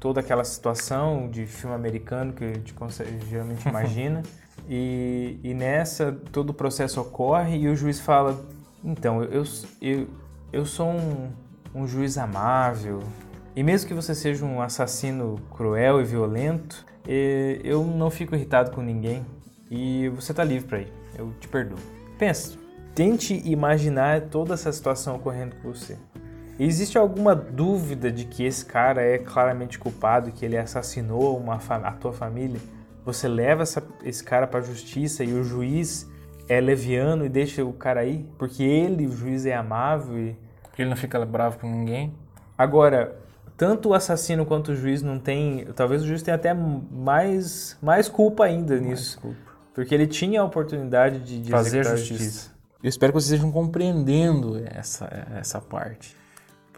Speaker 4: toda aquela situação de filme americano que a gente consegue, geralmente imagina. e, e nessa, todo o processo ocorre e o juiz fala: Então, eu, eu, eu sou um, um juiz amável, e mesmo que você seja um assassino cruel e violento, eu não fico irritado com ninguém e você está livre para ir. Eu te perdoo. Pensa, tente imaginar toda essa situação ocorrendo com você. Existe alguma dúvida de que esse cara é claramente culpado, que ele assassinou uma a tua família? Você leva essa, esse cara para a justiça e o juiz é leviano e deixa o cara aí? Porque ele, o juiz, é amável e...
Speaker 3: Porque ele não fica bravo com ninguém?
Speaker 4: Agora, tanto o assassino quanto o juiz não tem... Talvez o juiz tenha até mais, mais culpa ainda mais nisso. Culpa. Porque ele tinha a oportunidade de, de
Speaker 3: fazer justiça. justiça. Eu espero que vocês estejam compreendendo essa, essa parte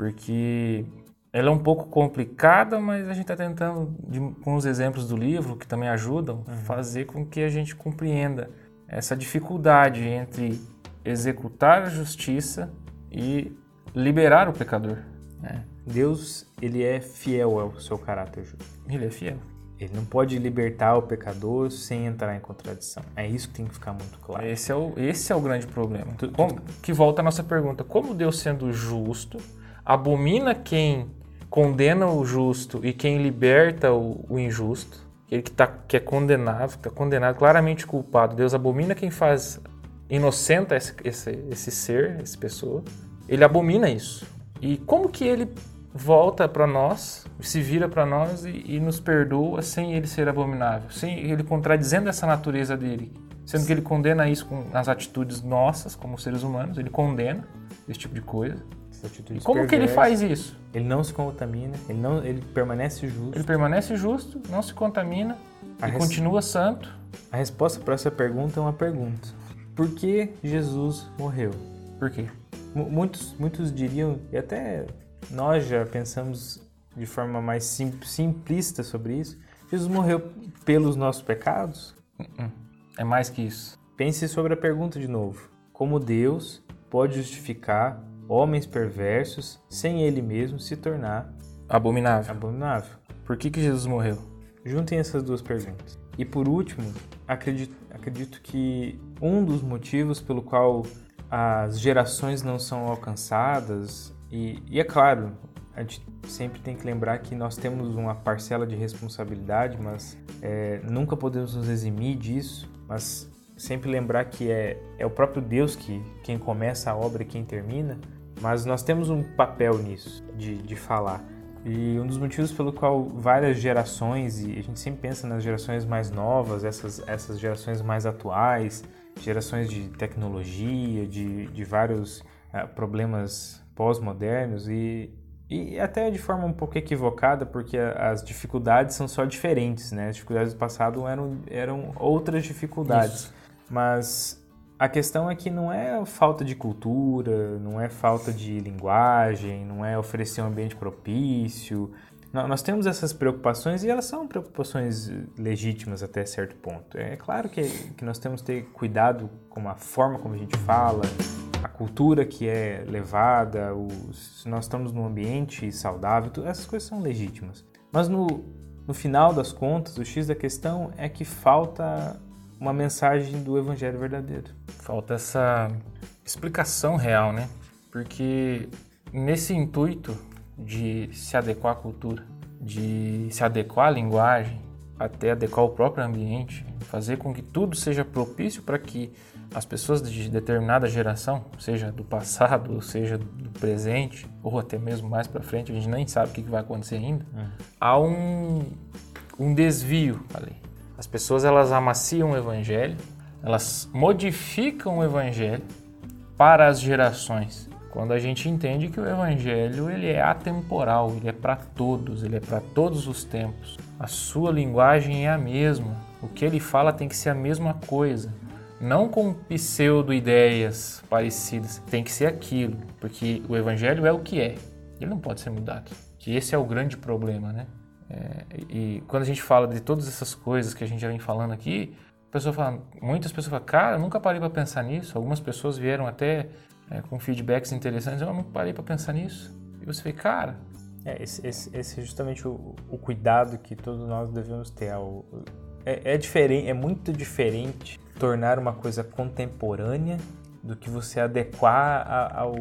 Speaker 3: porque ela é um pouco complicada, mas a gente está tentando, de, com os exemplos do livro, que também ajudam, uhum. fazer com que a gente compreenda essa dificuldade entre executar a justiça e liberar o pecador.
Speaker 4: Né? Deus, ele é fiel ao seu caráter justo.
Speaker 3: Ele é fiel.
Speaker 4: Ele não pode libertar o pecador sem entrar em contradição. É isso que tem que ficar muito claro.
Speaker 3: Esse é o, esse é o grande problema. Como, que volta a nossa pergunta: como Deus sendo justo abomina quem condena o justo e quem liberta o, o injusto, ele que, tá, que é condenado, está condenado, claramente culpado. Deus abomina quem faz inocenta esse, esse, esse ser, essa pessoa. Ele abomina isso. E como que ele volta para nós, se vira para nós e, e, nos perdoa sem ele ser abominável, sem ele contradizendo essa natureza dele, sendo que ele condena isso com as atitudes nossas como seres humanos, ele condena esse tipo de coisa atitudes Como que ele faz isso?
Speaker 4: Ele não se contamina, ele, não, ele permanece justo.
Speaker 3: Ele permanece justo, não se contamina a e res... continua santo.
Speaker 4: A resposta para essa pergunta é uma pergunta. Por que Jesus morreu?
Speaker 3: Por quê?
Speaker 4: M muitos, muitos diriam, e até nós já pensamos de forma mais sim, simplista sobre isso, Jesus morreu pelos nossos pecados?
Speaker 3: Uh-uh. É mais que isso.
Speaker 4: Pense sobre a pergunta de novo. Como Deus pode justificar homens perversos, sem ele mesmo se tornar
Speaker 3: abominável.
Speaker 4: abominável.
Speaker 3: Por que, que Jesus morreu?
Speaker 4: Juntem essas duas perguntas. E por último, acredito, acredito que um dos motivos pelo qual as gerações não são alcançadas, e, e é claro, a gente sempre tem que lembrar que nós temos uma parcela de responsabilidade, mas é, nunca podemos nos eximir disso, mas sempre lembrar que é, é o próprio Deus que quem começa a obra e quem termina, mas nós temos um papel nisso, de, de falar. E um dos motivos pelo qual várias gerações, e a gente sempre pensa nas gerações mais novas, essas, essas gerações mais atuais, gerações de tecnologia, de, de vários uh, problemas pós-modernos e, e até de forma um pouco equivocada, porque as dificuldades são só diferentes, né? As dificuldades do passado eram, eram outras dificuldades. Isso. Mas a questão é que não é falta de cultura, não é falta de linguagem, não é oferecer um ambiente propício. Nós temos essas preocupações e elas são preocupações legítimas até certo ponto. É claro que, que nós temos que ter cuidado com a forma como a gente fala, a cultura que é levada, o, se nós estamos num ambiente saudável, essas coisas são legítimas. Mas no, no final das contas, o X da questão é que falta uma mensagem do evangelho verdadeiro.
Speaker 3: Falta essa explicação real, né? Porque nesse intuito de se adequar à cultura, de se adequar à linguagem, até adequar o próprio ambiente, fazer com que tudo seja propício para que as pessoas de determinada geração, seja do passado, ou seja do presente, ou até mesmo mais para frente, a gente nem sabe o que vai acontecer ainda, hum. há um, um desvio ali. As pessoas elas amaciam o evangelho, elas modificam o evangelho para as gerações. Quando a gente entende que o evangelho ele é atemporal, ele é para todos, ele é para todos os tempos. A sua linguagem é a mesma. O que ele fala tem que ser a mesma coisa. Não com pseudo-ideias parecidas. Tem que ser aquilo, porque o evangelho é o que é. Ele não pode ser mudado. Que esse é o grande problema, né? É, e quando a gente fala de todas essas coisas que a gente já vem falando aqui, pessoa fala, muitas pessoas falam, cara, eu nunca parei para pensar nisso. Algumas pessoas vieram até é, com feedbacks interessantes, eu não parei para pensar nisso. E você vê, cara.
Speaker 4: É, esse, esse, esse é justamente o, o, cuidado que todos nós devemos ter. O, é, é, diferente, é muito diferente tornar uma coisa contemporânea do que você adequar a, ao,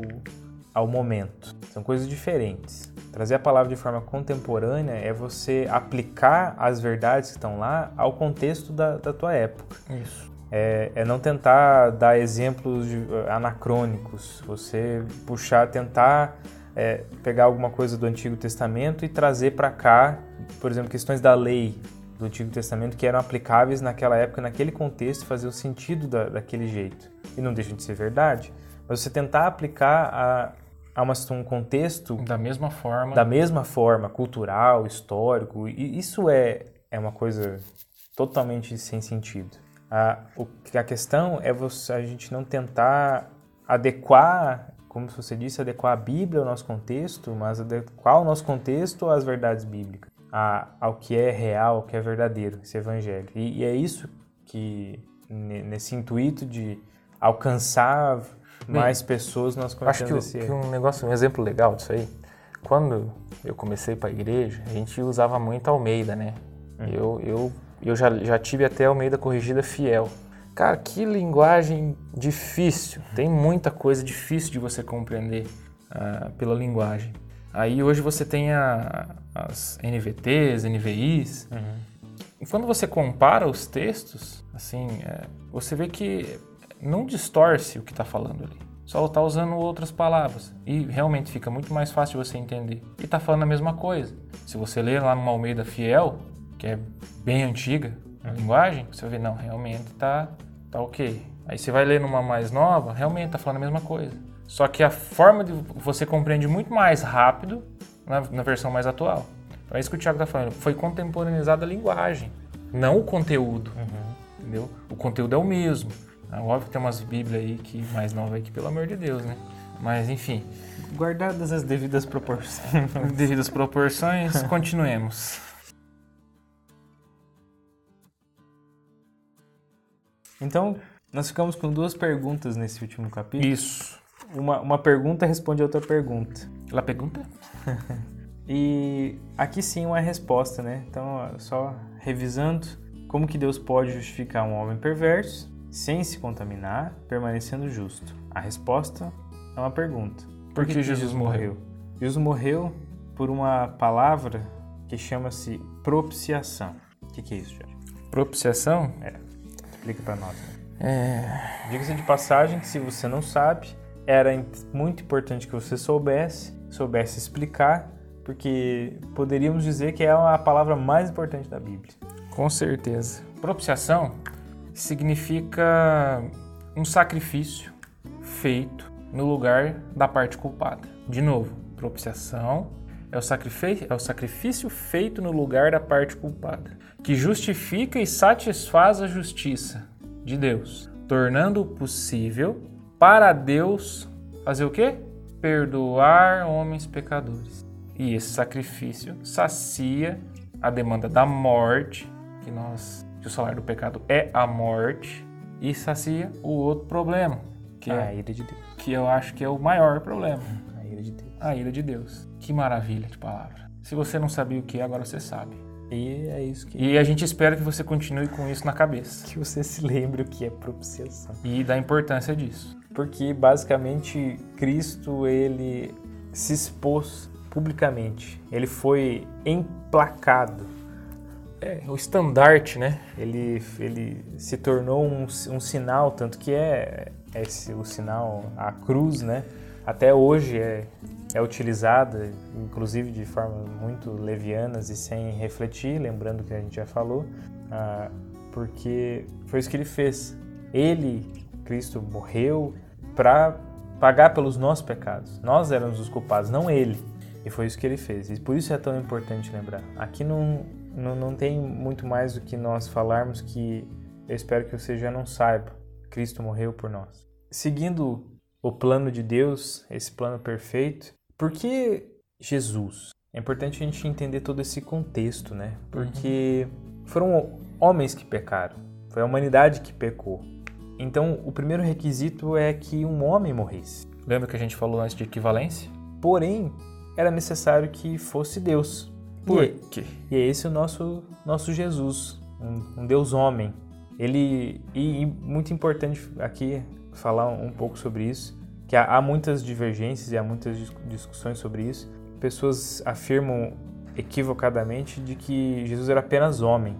Speaker 4: ao momento. São coisas diferentes. Trazer a palavra de forma contemporânea é você aplicar as verdades que estão lá ao contexto da, da tua época.
Speaker 3: Isso.
Speaker 4: É, é, não tentar dar exemplos de, uh, anacrônicos, você puxar, tentar é, pegar alguma coisa do Antigo Testamento e trazer para cá, por exemplo, questões da lei do Antigo Testamento que eram aplicáveis naquela época, naquele contexto, fazer o sentido da, daquele jeito. E não deixa de ser verdade, mas você tentar aplicar a, a uma, um contexto
Speaker 3: da mesma forma,
Speaker 4: da mesma forma, cultural, histórico, e isso é, é uma coisa totalmente sem sentido. A, o, a questão é você, a gente não tentar adequar, como você disse, adequar a Bíblia ao nosso contexto, mas adequar o nosso contexto às verdades bíblicas, a, ao que é real, ao que é verdadeiro, esse evangelho. E, e é isso que, nesse intuito de alcançar mais pessoas nós
Speaker 3: conhecemos Acho que, que um negócio, um exemplo legal disso aí, quando eu comecei para a igreja, a gente usava muito Almeida, né? Uhum. Eu, eu eu já, já tive até Almeida Corrigida Fiel. Cara, que linguagem difícil. Tem muita coisa difícil de você compreender uh, pela linguagem. Aí hoje você tem a, as NVTs, NVIs. Uhum. E quando você compara os textos, assim, é, você vê que não distorce o que está falando ali. Só está usando outras palavras. E realmente fica muito mais fácil você entender. E está falando a mesma coisa. Se você ler lá no Almeida Fiel, que é bem antiga, a linguagem, você vai ver, não, realmente tá, tá ok. Aí você vai ler numa mais nova, realmente tá falando a mesma coisa. Só que a forma de você compreende muito mais rápido na, na versão mais atual. Então é isso que o Thiago tá falando. Foi contemporaneizada a linguagem, não o conteúdo. Uhum. Entendeu? O conteúdo é o mesmo. É óbvio que tem umas bíblias aí que mais novas aí que, pelo amor de Deus, né? Mas enfim.
Speaker 4: Guardadas as devidas proporções.
Speaker 3: devidas proporções, continuemos.
Speaker 4: Então, nós ficamos com duas perguntas nesse último capítulo.
Speaker 3: Isso.
Speaker 4: Uma, uma pergunta responde a outra pergunta.
Speaker 3: Ela pergunta?
Speaker 4: e aqui sim uma resposta, né? Então, só revisando, como que Deus pode justificar um homem perverso sem se contaminar, permanecendo justo? A resposta é uma pergunta.
Speaker 3: Por, que, que, Jesus, morreu?
Speaker 4: Jesus morreu por uma palavra que chama-se propiciação. O que, que é isso, Jorge?
Speaker 3: Propiciação?
Speaker 4: É. Explica para nós.
Speaker 3: É...
Speaker 4: Diga-se de passagem que se você não sabe, era muito importante que você soubesse, soubesse explicar, porque poderíamos dizer que é a palavra mais importante da Bíblia.
Speaker 3: Com certeza. Propiciação significa um sacrifício feito no lugar da parte culpada. De novo, propiciação é o, sacrifício, é o sacrifício feito no lugar da parte culpada, que justifica e satisfaz a justiça de Deus, tornando possível para Deus fazer o quê? Perdoar homens pecadores. E esse sacrifício sacia a demanda da morte, que nós, que o salário do pecado é a morte, e sacia o outro problema, que
Speaker 4: a
Speaker 3: é
Speaker 4: a ira de Deus.
Speaker 3: Que eu acho que é o maior problema.
Speaker 4: A ira de Deus.
Speaker 3: A ira de Deus. Que maravilha de palavra. Se você não sabia o que, agora você sabe.
Speaker 4: E é isso que.
Speaker 3: E a gente espera que você continue com isso na cabeça.
Speaker 4: Que você se lembre o que é propiciação.
Speaker 3: E da importância disso.
Speaker 4: Porque basicamente Cristo ele se expôs publicamente. Ele foi emplacado.
Speaker 3: É, o estandarte, né?
Speaker 4: Ele, ele se tornou um, um sinal, tanto que é, é esse, o sinal, a cruz, né? Até hoje é, é utilizada, inclusive de forma muito levianas e sem refletir, lembrando que a gente já falou, ah, porque foi isso que ele fez. Ele, Cristo, morreu para pagar pelos nossos pecados. Nós éramos os culpados, não ele. E foi isso que ele fez. E por isso é tão importante lembrar. Aqui não, não, não tem muito mais do que nós falarmos que eu espero que você já não saiba. Cristo morreu por nós. Seguindo o plano de Deus, esse plano perfeito, por que Jesus? É importante a gente entender todo esse contexto, né? Porque foram homens que pecaram, foi a humanidade que pecou. Então, o primeiro requisito é que um homem morresse.
Speaker 3: Lembra que a gente falou antes de equivalência?
Speaker 4: Porém, era necessário que fosse Deus.
Speaker 3: Por
Speaker 4: e,
Speaker 3: quê?
Speaker 4: e é esse o nosso, nosso Jesus, um, um Deus homem. Ele, e, e muito importante aqui falar um pouco sobre isso, que há, há muitas divergências e há muitas discussões sobre isso. Pessoas afirmam equivocadamente de que Jesus era apenas homem.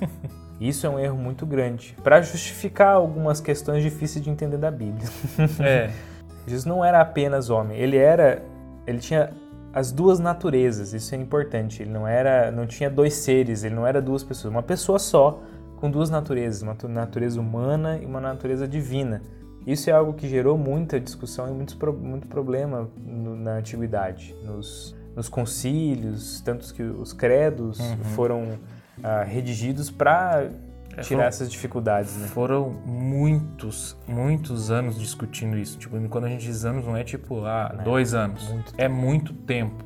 Speaker 4: Isso é um erro muito grande para justificar algumas questões difíceis de entender da Bíblia.
Speaker 3: É.
Speaker 4: Jesus não era apenas homem, ele era, ele tinha as duas naturezas. Isso é importante. Ele não era, não tinha dois seres, ele não era duas pessoas, uma pessoa só com duas naturezas, uma natureza humana e uma natureza divina. Isso é algo que gerou muita discussão e muitos, muito problema no, na antiguidade, nos, nos concílios, tanto que os credos uhum. foram uh, redigidos para é, tirar essas dificuldades, né?
Speaker 3: Foram muitos, muitos anos discutindo isso. Tipo, quando a gente diz anos, não é tipo, ah, é, dois anos. Muito é muito tempo.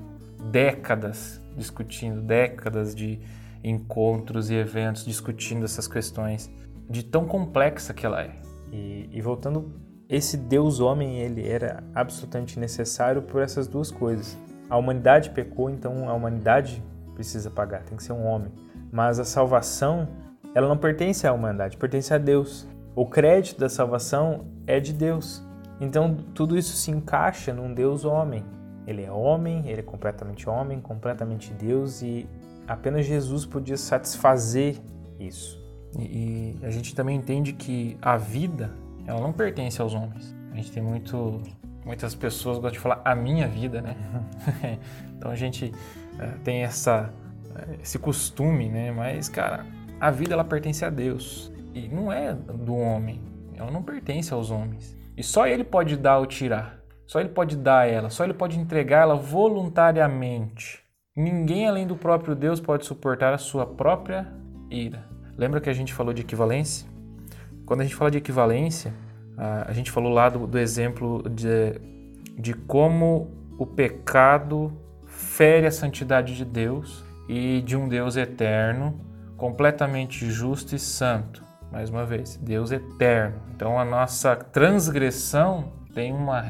Speaker 3: Décadas discutindo, décadas de encontros e eventos discutindo essas questões, de tão complexa que ela é.
Speaker 4: E, e voltando, esse Deus homem, ele era absolutamente necessário por essas duas coisas. A humanidade pecou, então a humanidade precisa pagar, tem que ser um homem. Mas a salvação, ela não pertence à humanidade, pertence a Deus. O crédito da salvação é de Deus. Então tudo isso se encaixa num Deus homem. Ele é homem, ele é completamente homem, completamente Deus e apenas Jesus podia satisfazer isso.
Speaker 3: E, e, a gente também entende que a vida, ela não pertence aos homens. A gente tem muito, muitas pessoas gostam de falar a minha vida, né? Uhum. então a gente é, tem essa esse costume, né? Mas, cara, a vida ela pertence a Deus e não é do homem. Ela não pertence aos homens. E só ele pode dar ou tirar. Só ele pode dar ela, só ele pode entregar ela voluntariamente. Ninguém além do próprio Deus pode suportar a sua própria ira. Lembra que a gente falou de equivalência? Quando a gente fala de equivalência, a gente falou lá do, do exemplo de, de como o pecado fere a santidade de Deus e de um Deus eterno, completamente justo e santo. Mais uma vez, Deus eterno. Então a nossa transgressão tem uma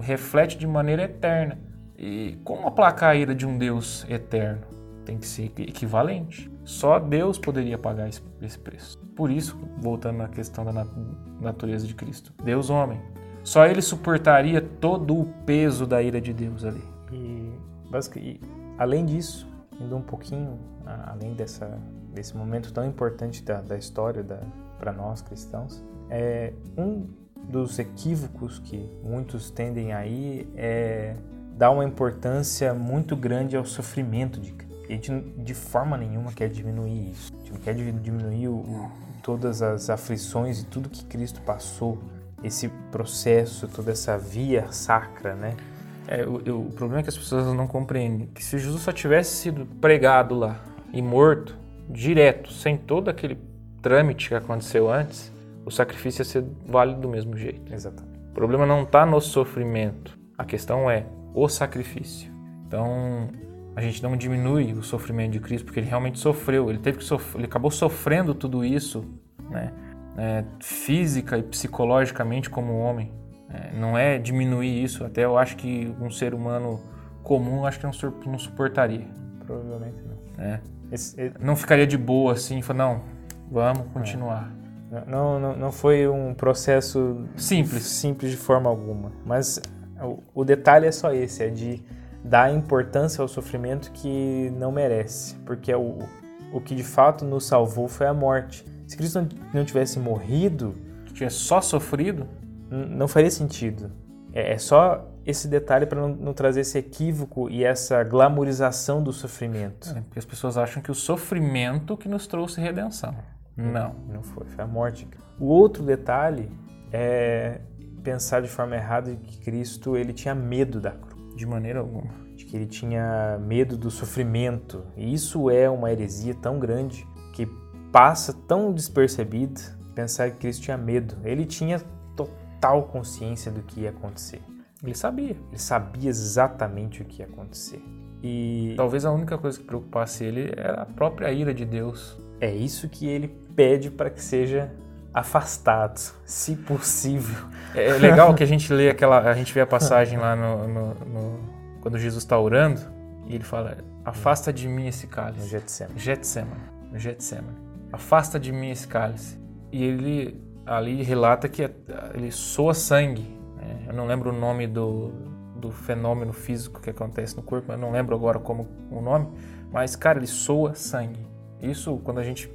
Speaker 3: reflete de maneira eterna. E como aplacar a ira de um Deus eterno? Tem que ser equivalente. Só Deus poderia pagar esse preço. Por isso, voltando à questão da natureza de Cristo, Deus homem. Só ele suportaria todo o peso da ira de Deus ali.
Speaker 4: E, e além disso, indo um pouquinho além dessa, desse momento tão importante da, da história para nós cristãos, é um dos equívocos que muitos tendem aí é dar uma importância muito grande ao sofrimento de. A gente de forma nenhuma quer diminuir isso. A gente não quer diminuir o, o, todas as aflições e tudo que Cristo passou, esse processo, toda essa via sacra, né?
Speaker 3: É, o, o, problema é que as pessoas não compreendem que se Jesus só tivesse sido pregado lá e morto direto, sem todo aquele trâmite que aconteceu antes, o sacrifício ia ser válido do mesmo jeito.
Speaker 4: Exatamente.
Speaker 3: O problema não está no sofrimento, a questão é o sacrifício. Então, a gente não diminui o sofrimento de Cristo porque ele realmente sofreu, ele teve que ele acabou sofrendo tudo isso, né? É, física e psicologicamente como homem. É, não é diminuir isso, até eu acho que um ser humano comum acho que não, não suportaria.
Speaker 4: Provavelmente não.
Speaker 3: É. Esse, não ficaria de boa assim, falar, não, vamos continuar.
Speaker 4: É. Não, não, não foi um processo
Speaker 3: simples.
Speaker 4: simples de forma alguma. Mas o, o detalhe é só esse, é de dar importância ao sofrimento que não merece. Porque é o, o que de fato nos salvou foi a morte. Se Cristo não tivesse morrido...
Speaker 3: Tivesse só sofrido,
Speaker 4: não faria sentido. É, é só esse detalhe para não, não, trazer esse equívoco e essa glamorização do sofrimento.
Speaker 3: É, porque as pessoas acham que o sofrimento que nos trouxe redenção. Não.
Speaker 4: Não foi, foi a morte. O outro detalhe é pensar de forma errada que Cristo ele tinha medo da cruz.
Speaker 3: De maneira alguma.
Speaker 4: De que ele tinha medo do sofrimento. E isso é uma heresia tão grande que passa tão despercebida pensar que Cristo tinha medo. Ele tinha total consciência do que ia acontecer.
Speaker 3: Ele sabia.
Speaker 4: Ele sabia exatamente o que ia acontecer. E
Speaker 3: talvez a única coisa que preocupasse ele era a própria ira de Deus.
Speaker 4: É isso que ele pede para que seja afastado, se possível.
Speaker 3: É legal que a gente lê aquela, a gente vê a passagem lá no, no, no, quando Jesus está orando, e ele fala: Afasta de mim esse cálice.
Speaker 4: Getsemane.
Speaker 3: Getsemane. no Getsemane. Afasta de mim esse cálice. E ele ali relata que ele soa sangue. Né? Eu não lembro o nome do, do fenômeno físico que acontece no corpo, eu não lembro agora como o nome, mas cara, ele soa sangue. Isso, quando a gente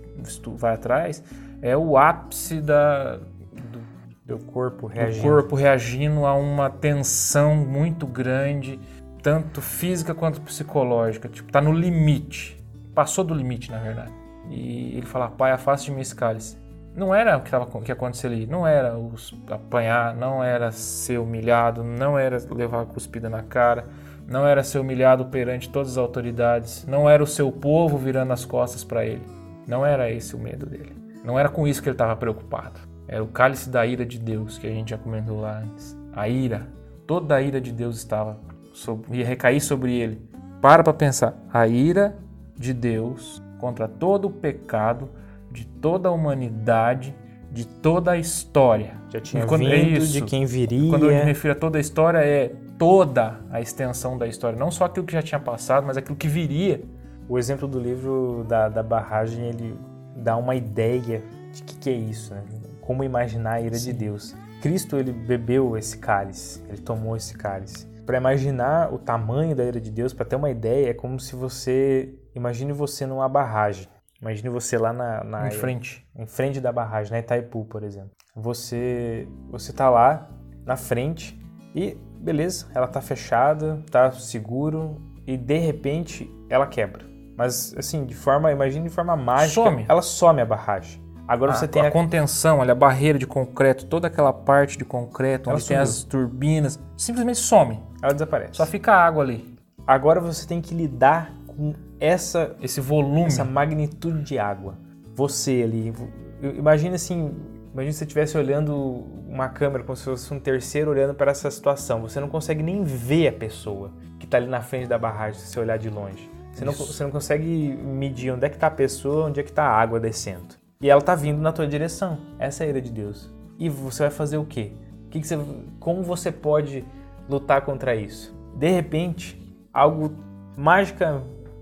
Speaker 3: vai atrás, é o ápice da, do,
Speaker 4: Meu corpo
Speaker 3: do
Speaker 4: reagindo.
Speaker 3: corpo reagindo a uma tensão muito grande, tanto física quanto psicológica. Tipo, tá no limite. Passou do limite, na verdade. E ele fala, pai, afaste de mim esse cálice. Não era o que, tava, que acontecia ali. Não era os, apanhar, não era ser humilhado, não era levar a cuspida na cara, não era ser humilhado perante todas as autoridades, não era o seu povo virando as costas para ele. Não era esse o medo dele. Não era com isso que ele estava preocupado. Era o cálice da ira de Deus, que a gente já comentou lá antes. A ira, toda a ira de Deus estava sobre, ia recair sobre ele. Para para pensar. A ira de Deus contra todo o pecado de toda a humanidade, de toda a história.
Speaker 4: Já tinha
Speaker 3: E quando- é
Speaker 4: vindo
Speaker 3: isso.
Speaker 4: de quem viria.
Speaker 3: Quando eu me refiro a toda a história, é toda a extensão da história. Não só aquilo que já tinha passado, mas aquilo que viria.
Speaker 4: O exemplo do livro da, da barragem, ele dá uma ideia de que, que é isso, né? Como imaginar a ira de Deus. Cristo, ele bebeu esse cálice, ele tomou esse cálice. Para imaginar o tamanho da ira de Deus, para ter uma ideia, é como se você... Imagine você numa barragem. Imagine você lá na, na
Speaker 3: em frente.
Speaker 4: em frente da barragem, na Itaipu, por exemplo. Você você tá lá na frente e beleza, ela tá fechada, tá seguro e de repente ela quebra. Mas assim, de forma, imagine de forma mágica,
Speaker 3: Some.
Speaker 4: ela some a barragem. Agora você
Speaker 3: a,
Speaker 4: tem
Speaker 3: a
Speaker 4: a,
Speaker 3: contenção, olha, a barreira de concreto, toda aquela parte de concreto,
Speaker 4: Ela
Speaker 3: onde tem
Speaker 4: sumiu.
Speaker 3: as turbinas, simplesmente some.
Speaker 4: ela desaparece.
Speaker 3: Só fica água ali.
Speaker 4: Agora você tem que lidar com essa
Speaker 3: Esse volume.
Speaker 4: essa magnitude de água. Você ali, imagina assim, imagina se você estivesse olhando uma câmera como se fosse um terceiro olhando para essa situação. Você não consegue nem ver a pessoa que está ali na frente da barragem se você olhar de longe. Você não, você não consegue medir onde é que está a pessoa, onde é que está a água descendo. E ela está vindo na tua direção. Essa é a ira de Deus. E você vai fazer o quê? O que que você, como você pode lutar contra isso? De repente, algo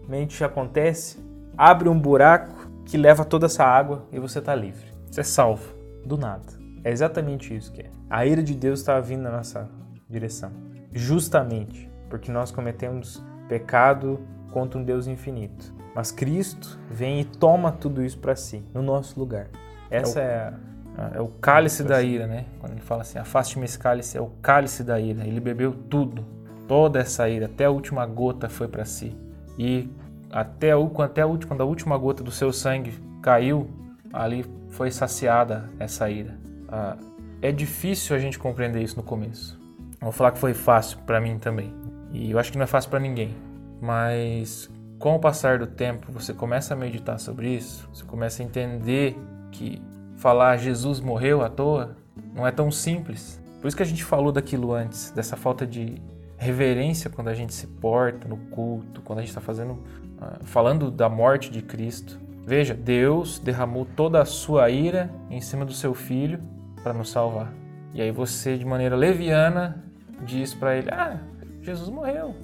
Speaker 4: magicamente acontece, abre um buraco que leva toda essa água e você está livre.
Speaker 3: Você é salvo.
Speaker 4: Do nada. É exatamente isso que é. A ira de Deus estava vindo na nossa direção. Justamente porque nós cometemos pecado contra um Deus infinito. Mas Cristo vem e toma tudo isso para si, no nosso lugar. Essa é, a.
Speaker 3: Ah, É o cálice da ira, né? Quando ele fala assim, afaste-me esse cálice, é o cálice da ira. Ele bebeu tudo, toda essa ira, até a última gota foi para si. E até, o, até a última, quando a última gota do seu sangue caiu, ali foi saciada essa ira. Ah, é difícil a gente compreender isso no começo. Vou falar que foi fácil para mim também. E eu acho que não é fácil para ninguém. Mas com o passar do tempo, você começa a meditar sobre isso, você começa a entender que falar Jesus morreu à toa não é tão simples. Por isso que a gente falou daquilo antes, dessa falta de reverência quando a gente se porta no culto, quando a gente está fazendo, ah, falando da morte de Cristo. Veja, Deus derramou toda a sua ira em cima do seu filho para nos salvar. E aí você, de maneira leviana, diz para ele: Ah, Jesus morreu.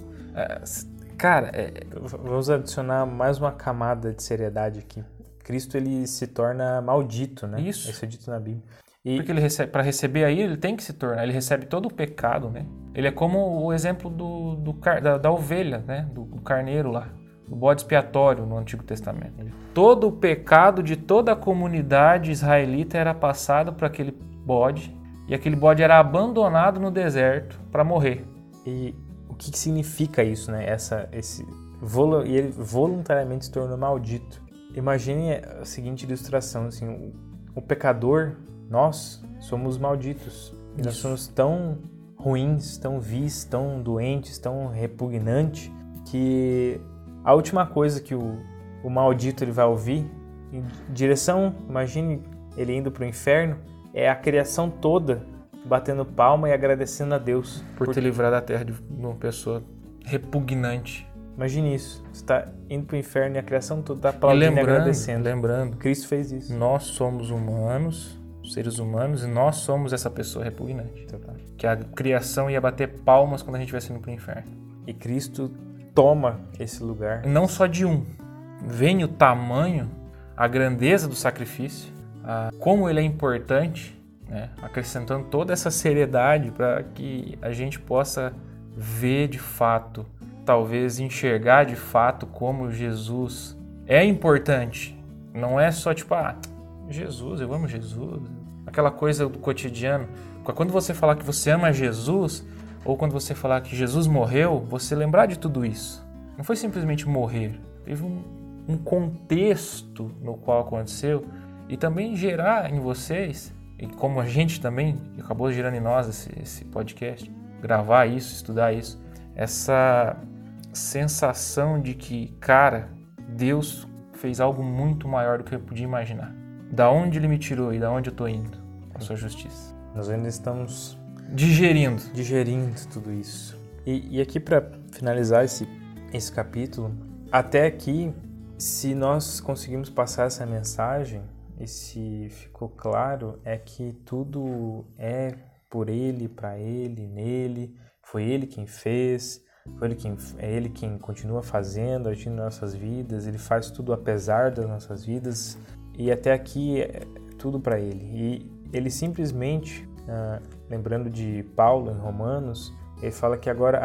Speaker 3: S- cara, é,
Speaker 4: Vamos adicionar mais uma camada de seriedade aqui. Cristo ele se torna maldito, né?
Speaker 3: Isso.
Speaker 4: Isso é dito na Bíblia. E
Speaker 3: Porque ele recebe, para receber a ira, ele tem que se tornar, ele recebe todo o pecado, né? Ele é como o exemplo do, do da, da ovelha, né? Do, do carneiro lá, do bode expiatório no Antigo Testamento. Todo o pecado de toda a comunidade israelita era passado para aquele bode, e aquele bode era abandonado no deserto para morrer.
Speaker 4: E o que, que significa isso, né? Essa, esse volu- e ele voluntariamente se tornou maldito. Imagine a seguinte ilustração, assim, o, o pecador, nós somos malditos. E nós
Speaker 3: Isso.
Speaker 4: somos tão ruins, tão vis, tão doentes, tão repugnantes que a última coisa que o, o maldito ele vai ouvir em direção, imagine ele indo para o inferno, é a criação toda batendo palma e agradecendo a Deus
Speaker 3: Por ter livrado a terra de uma pessoa repugnante.
Speaker 4: Imagine isso. Você está indo para o inferno e a criação toda está
Speaker 3: E
Speaker 4: aplaudindo e
Speaker 3: lembrando,
Speaker 4: agradecendo.
Speaker 3: lembrando,
Speaker 4: Cristo fez isso.
Speaker 3: nós somos humanos, seres humanos, e nós somos essa pessoa repugnante. Que a criação ia bater palmas quando a gente estivesse indo pro inferno.
Speaker 4: E Cristo toma esse lugar.
Speaker 3: Não só de um. Vem o tamanho, a grandeza do sacrifício, a, como ele é importante, né? acrescentando toda essa seriedade para que a gente possa ver de fato, talvez enxergar de fato como Jesus é importante. Não é só tipo, ah, Jesus, eu amo Jesus. Aquela coisa do cotidiano. Quando você falar que você ama Jesus, ou quando você falar que Jesus morreu, você lembrar de tudo isso. Não foi simplesmente morrer. Teve um, um contexto no qual aconteceu e também gerar em vocês, e como a gente também, acabou gerando em nós esse, esse podcast, gravar isso, estudar isso, essa sensação de que, cara, Deus fez algo muito maior do que eu podia imaginar. Da onde ele me tirou e da onde eu estou indo? Com a sua justiça.
Speaker 4: Nós ainda estamos
Speaker 3: digerindo,
Speaker 4: digerindo tudo isso. E, e aqui para finalizar esse esse capítulo, até aqui, se nós conseguimos passar essa mensagem e se ficou claro, é que tudo é por ele, para ele, nele, foi ele quem fez, foi ele quem, é ele quem continua fazendo, agindo nas nossas vidas, ele faz tudo apesar das nossas vidas e até aqui é tudo para ele. E ele simplesmente, ah, lembrando de Paulo em Romanos, ele fala que agora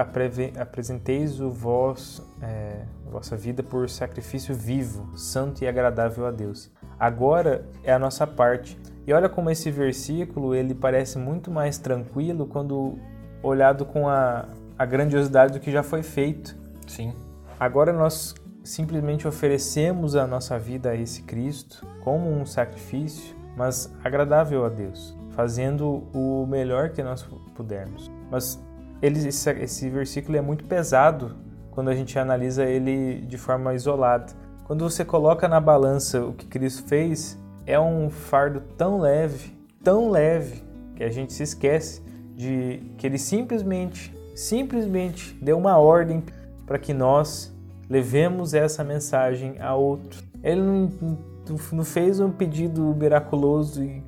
Speaker 4: apresenteis o vós, é, a vossa vida por sacrifício vivo, santo e agradável a Deus. Agora é a nossa parte. E olha como esse versículo ele parece muito mais tranquilo quando olhado com a, a grandiosidade do que já foi feito.
Speaker 3: Sim.
Speaker 4: Agora nós simplesmente oferecemos a nossa vida a esse Cristo como um sacrifício, mas agradável a Deus, fazendo o melhor que nós pudermos. Mas ele, esse, esse versículo é muito pesado quando a gente analisa ele de forma isolada. Quando você coloca na balança o que Cristo fez, é um fardo tão leve, tão leve, que a gente se esquece de que ele simplesmente, simplesmente deu uma ordem para que nós levemos essa mensagem a outro. Ele não, não fez um pedido miraculoso e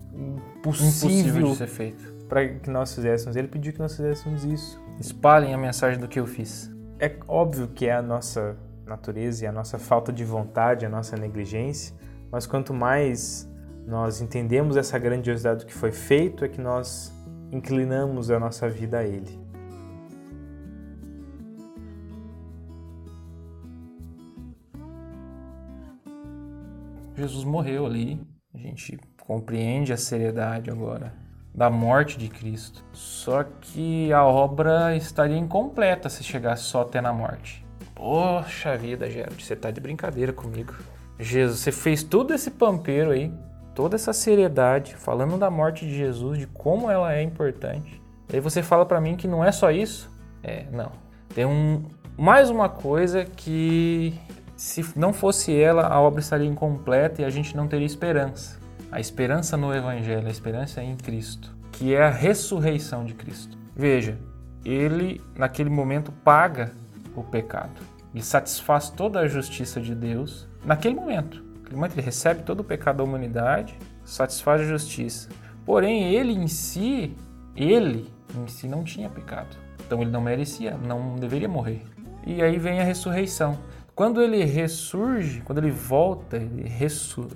Speaker 4: impossível,
Speaker 3: impossível
Speaker 4: para que nós fizéssemos. Ele pediu que nós fizéssemos isso.
Speaker 3: Espalhem a mensagem do que eu fiz.
Speaker 4: É óbvio que é a nossa natureza e a nossa falta de vontade, a nossa negligência, mas quanto mais nós entendemos essa grandiosidade do que foi feito, é que nós inclinamos a nossa vida a Ele.
Speaker 3: Jesus morreu ali, a gente compreende a seriedade agora da morte de Cristo. Só que a obra estaria incompleta se chegasse só até na morte. Poxa vida, Gerald, você tá de brincadeira comigo. Jesus, você fez todo esse pampeiro aí, toda essa seriedade, falando da morte de Jesus, de como ela é importante. E aí você fala para mim que não é só isso? É, não. Tem um, mais uma coisa que se não fosse ela, a obra estaria incompleta e a gente não teria esperança a esperança no Evangelho, a esperança em Cristo, que é a ressurreição de Cristo. Veja, ele naquele momento paga o pecado e satisfaz toda a justiça de Deus naquele momento. Naquele momento ele recebe todo o pecado da humanidade, satisfaz a justiça. Porém, ele em si, ele em si não tinha pecado. Então ele não merecia, não deveria morrer. E aí vem a ressurreição. Quando ele ressurge, quando ele volta, ele, ressu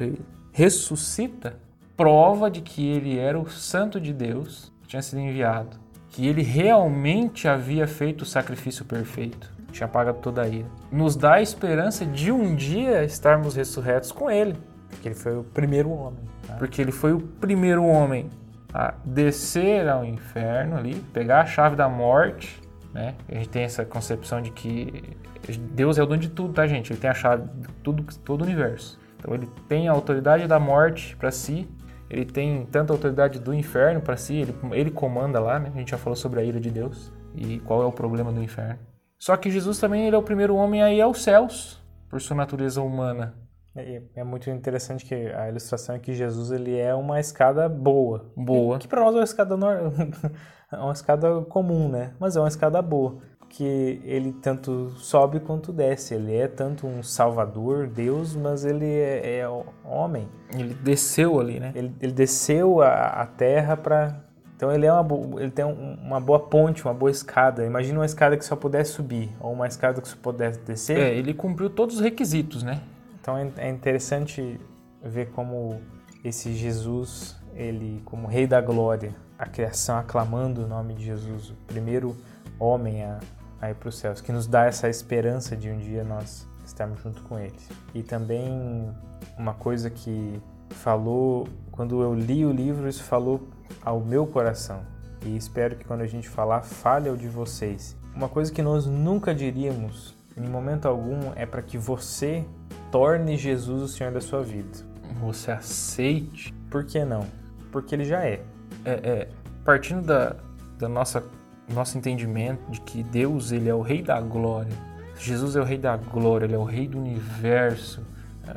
Speaker 3: ressuscita, prova de que ele era o Santo de Deus, que tinha sido enviado, que ele realmente havia feito o sacrifício perfeito, tinha pagado toda a ira. Nos dá a esperança de um dia estarmos ressurretos com ele.
Speaker 4: Porque ele foi o primeiro homem.
Speaker 3: Tá? Porque ele foi o primeiro homem a descer ao inferno ali, pegar a chave da morte, né? A gente tem essa concepção de que Deus é o dono de tudo, tá, gente? Ele tem a chave de tudo, todo o universo. Então ele tem a autoridade da morte para si, ele tem tanta autoridade do inferno para si, ele, ele comanda lá, né? A gente já falou sobre a ira de Deus e qual é o problema do inferno. Só que Jesus também ele é o primeiro homem a ir aos céus, por sua natureza humana.
Speaker 4: É, é muito interessante que a ilustração é que Jesus ele é uma escada boa.
Speaker 3: Boa.
Speaker 4: Que para nós é uma escada, é uma escada comum, né? Mas é uma escada boa que ele tanto sobe quanto desce. Ele é tanto um salvador, Deus, mas ele é, é homem.
Speaker 3: Ele desceu ali, né?
Speaker 4: Ele, ele desceu a, a terra para Então ele, é uma, ele tem um- uma boa ponte, uma boa escada. Imagina uma escada que só pudesse subir, ou uma escada que só pudesse descer.
Speaker 3: É, ele cumpriu todos os requisitos, né?
Speaker 4: Então é, é interessante ver como esse Jesus, ele como Rei da Glória, a criação aclamando o nome de Jesus, o primeiro homem a, a ir para os céus, que nos dá essa esperança de um dia nós estarmos junto com Ele. E também uma coisa que falou, quando eu li o livro, isso falou ao meu coração. E espero que quando a gente falar, fale ao de vocês. Uma coisa que nós nunca diríamos, em momento algum, é para que você torne Jesus o Senhor da sua vida.
Speaker 3: Você aceite.
Speaker 4: Por que não? Porque ele já é.
Speaker 3: É, é, partindo da, da nossa nosso entendimento de que Deus ele é o Rei da Glória. Jesus é o Rei da Glória, ele é o Rei do Universo. É,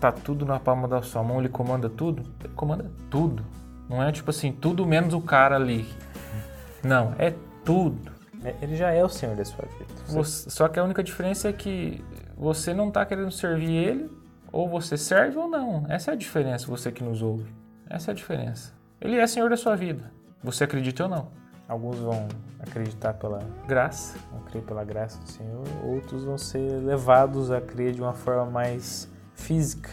Speaker 3: Tá tudo na palma da sua mão, ele comanda tudo. Ele comanda tudo. Não é tipo assim, tudo menos o cara ali. Não, é tudo.
Speaker 4: É, Ele já é o Senhor da sua vida. Você-
Speaker 3: Você- só que a única diferença é que você não está querendo servir ele, ou você serve ou não. Essa é a diferença, você que nos ouve. Essa é a diferença. Ele é Senhor da sua vida. Você acredita ou não?
Speaker 4: Alguns vão acreditar pela,
Speaker 3: Graça.
Speaker 4: vão crer pela graça do Senhor, outros vão ser levados a crer de uma forma mais física.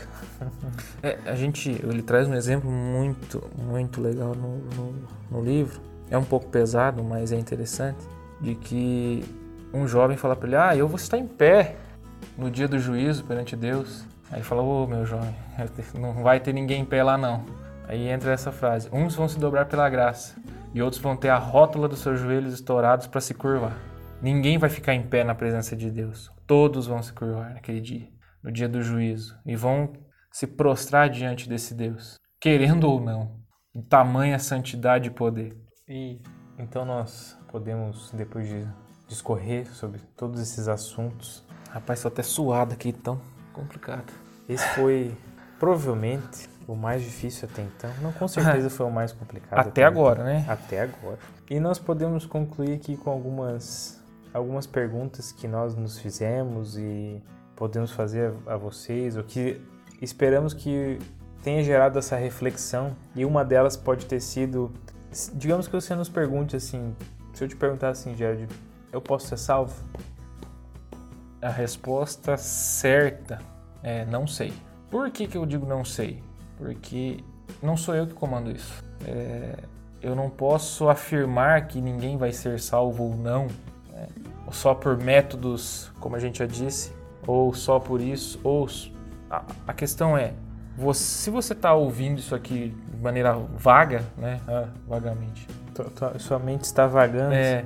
Speaker 3: É, a gente, ele traz um exemplo muito, muito legal no, no, no livro. É um pouco pesado, mas é interessante. De que um jovem fala para ele: Ah, eu vou estar em pé no dia do juízo perante Deus. Aí ele fala: Ô meu jovem, não vai ter ninguém em pé lá não. Aí entra essa frase: Uns vão se dobrar pela graça e outros vão ter a rótula dos seus joelhos estourados para se curvar. Ninguém vai ficar em pé na presença de Deus. Todos vão se curvar naquele dia, no dia do juízo, e vão se prostrar diante desse Deus, querendo ou não. Tamanha santidade e poder.
Speaker 4: E então nós podemos, depois de discorrer sobre todos esses assuntos,
Speaker 3: Rapaz, tô até suado aqui, tão complicado.
Speaker 4: esse foi provavelmente o mais difícil até então. Não, com certeza foi o mais complicado.
Speaker 3: Até agora, né?
Speaker 4: Até agora. E nós podemos concluir aqui com algumas, algumas perguntas que nós nos fizemos e podemos fazer a, a vocês, o que esperamos que tenha gerado essa reflexão. E uma delas pode ter sido, digamos que você nos pergunte assim, se eu te perguntar assim, Jared, eu posso ser salvo?
Speaker 3: A resposta certa é não sei. Por que, que eu digo não sei? Porque não sou eu que comando isso. É, eu não posso afirmar que ninguém vai ser salvo ou não, né? ou só por métodos, como a gente já disse, ou só por isso, ou a, a questão é, você- se você está ouvindo isso aqui de maneira vaga, né, ah, vagamente,
Speaker 4: Tua- tua- Sua mente está vagando.
Speaker 3: é,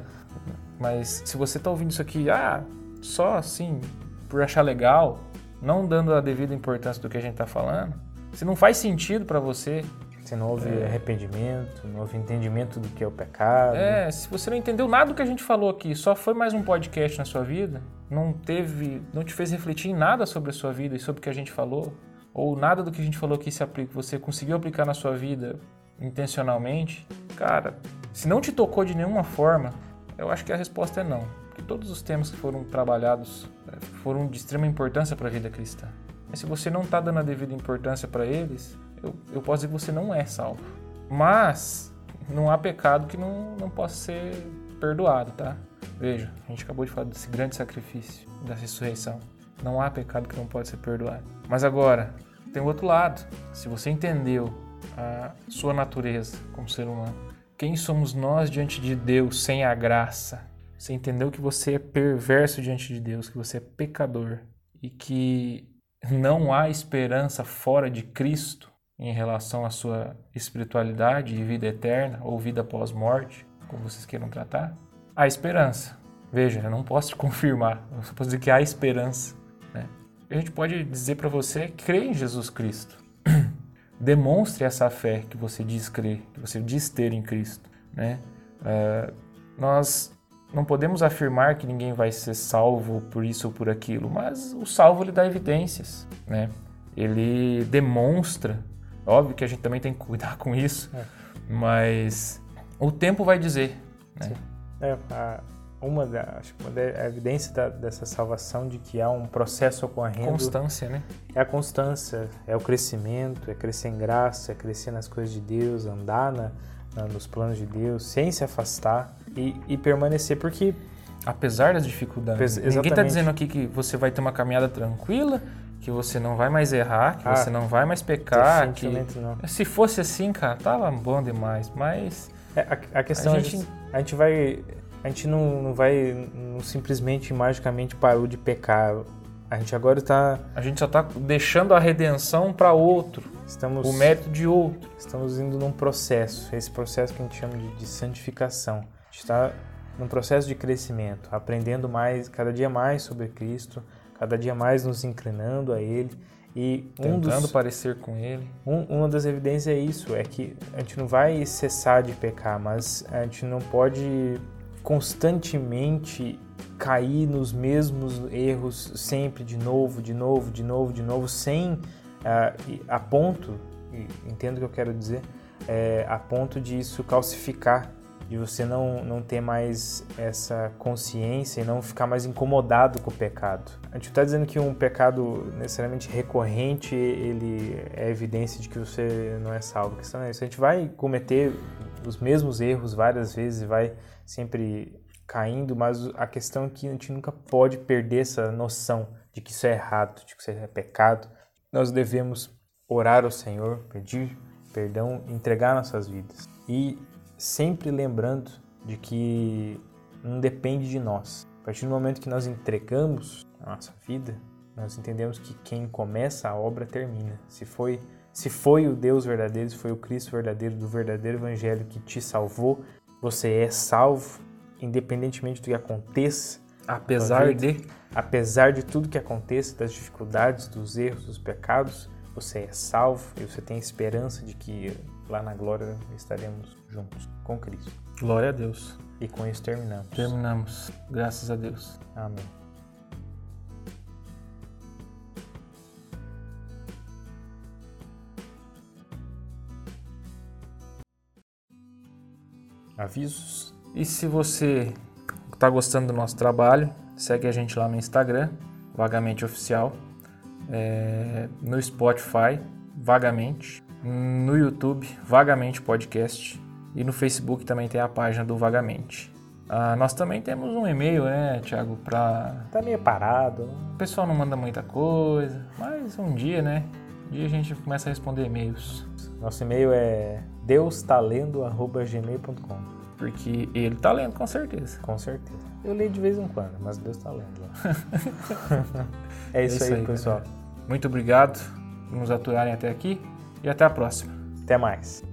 Speaker 3: mas se você tá ouvindo isso aqui, ah, só assim, por achar legal, não dando a devida importância do que a gente tá falando, se não faz sentido para você,
Speaker 4: Se não houve arrependimento, não houve entendimento do que é o pecado.
Speaker 3: é, se você não entendeu nada do que a gente falou aqui, só foi mais um podcast na sua vida, não teve, não te fez refletir em nada sobre a sua vida e sobre o que a gente falou, ou nada do que a gente falou aqui se aplica, você conseguiu aplicar na sua vida intencionalmente, cara, se não te tocou de nenhuma forma, eu acho que a resposta é não. Porque todos os temas que foram trabalhados eh, foram de extrema importância para a vida cristã. Mas se você não está dando a devida importância para eles, eu, eu posso dizer que você não é salvo. Mas não há pecado que não, não possa ser perdoado, tá? Veja, a gente acabou de falar desse grande sacrifício da ressurreição. Não há pecado que não pode ser perdoado. Mas agora, tem o outro lado. Se você entendeu a sua natureza como ser humano, quem somos nós diante de Deus sem a graça? Você entendeu que você é perverso diante de Deus, que você é pecador e que não há esperança fora de Cristo em relação à sua espiritualidade e vida eterna ou vida pós-morte, como vocês queiram tratar? Há esperança. Veja, eu não posso te confirmar, eu só posso dizer que há esperança. Né? A gente pode dizer para você, crê em Jesus Cristo. Demonstre essa fé que você diz crer, que você diz ter em Cristo. Né? É, nós não podemos afirmar que ninguém vai ser salvo por isso ou por aquilo, mas o salvo ele dá evidências, né? Ele demonstra, óbvio que a gente também tem que cuidar com isso,
Speaker 4: É.
Speaker 3: mas o tempo vai dizer, né?
Speaker 4: É, a- uma da, acho que uma da a evidência da- dessa salvação de que há um processo ocorrendo
Speaker 3: Constância, né?
Speaker 4: é a constância, é o crescimento, é crescer em graça, é crescer nas coisas de Deus, andar na, né, nos planos de Deus, sem se afastar e, e permanecer, porque
Speaker 3: Apesar das dificuldades.
Speaker 4: Ex-
Speaker 3: Ninguém está
Speaker 4: exatamente.
Speaker 3: dizendo aqui que você vai ter uma caminhada tranquila, que você não vai mais errar, que
Speaker 4: Ah,
Speaker 3: você não vai mais pecar. Que...
Speaker 4: não.
Speaker 3: Se fosse assim, cara, tava bom demais. Mas
Speaker 4: É, a, a questão
Speaker 3: A
Speaker 4: é
Speaker 3: gente-
Speaker 4: que a gente vai. A gente não, não vai. Não simplesmente magicamente parou de pecar. A gente agora está.
Speaker 3: a gente só tá deixando a redenção para outro,
Speaker 4: Estamos,
Speaker 3: o mérito de outro.
Speaker 4: estamos indo num processo. Esse processo que a gente chama de, de santificação. Está num processo de crescimento, aprendendo mais, cada dia mais sobre Cristo, cada dia mais nos inclinando a Ele. E um
Speaker 3: Tentando
Speaker 4: dos,
Speaker 3: parecer com ele.
Speaker 4: Um- uma das evidências é isso, é que a gente não vai cessar de pecar, mas a gente não pode constantemente cair nos mesmos erros sempre de novo, de novo, de novo, de novo, sem e a ponto, entendo o que eu quero dizer, é, a ponto de isso calcificar, de você não, não ter mais essa consciência e não ficar mais incomodado com o pecado. A gente está dizendo que um pecado necessariamente recorrente, ele é evidência de que você não é salvo. A questão é isso, a gente vai cometer os mesmos erros várias vezes, vai sempre caindo, mas a questão é que a gente nunca pode perder essa noção de que isso é errado, de que isso é pecado. Nós devemos orar ao Senhor, pedir perdão, entregar nossas vidas. E sempre lembrando de que não depende de nós. A partir do momento que nós entregamos a nossa vida, nós entendemos que quem começa a obra termina. Se foi, se foi o Deus verdadeiro, se foi o Cristo verdadeiro, do verdadeiro evangelho que te salvou, você é salvo, independentemente do que aconteça,
Speaker 3: Apesar de.
Speaker 4: apesar de tudo que aconteça, das dificuldades, dos erros, dos pecados, você é salvo e você tem esperança de que lá na glória estaremos juntos com Cristo.
Speaker 3: Glória a Deus.
Speaker 4: E com isso terminamos.
Speaker 3: Terminamos. Graças a Deus.
Speaker 4: Amém. Avisos?
Speaker 3: E se você está gostando do nosso trabalho, segue a gente lá no Instagram, Vagamente Oficial, é, no Spotify, Vagamente, no YouTube, Vagamente Podcast, e no Facebook também tem a página do Vagamente. Ah, nós também temos um e-mail, né, Thiago, para
Speaker 4: Tá meio parado.
Speaker 3: o pessoal não manda muita coisa, mas um dia, né? Um dia a gente começa a responder e-mails,
Speaker 4: Nosso e-mail é deustalendo.gmail.com
Speaker 3: porque ele tá lendo com certeza.
Speaker 4: Com certeza. Eu leio de vez em quando, mas Deus tá lendo. lá. é isso, aí, pessoal.
Speaker 3: galera. Muito obrigado por nos aturarem até aqui e até a próxima.
Speaker 4: Até mais.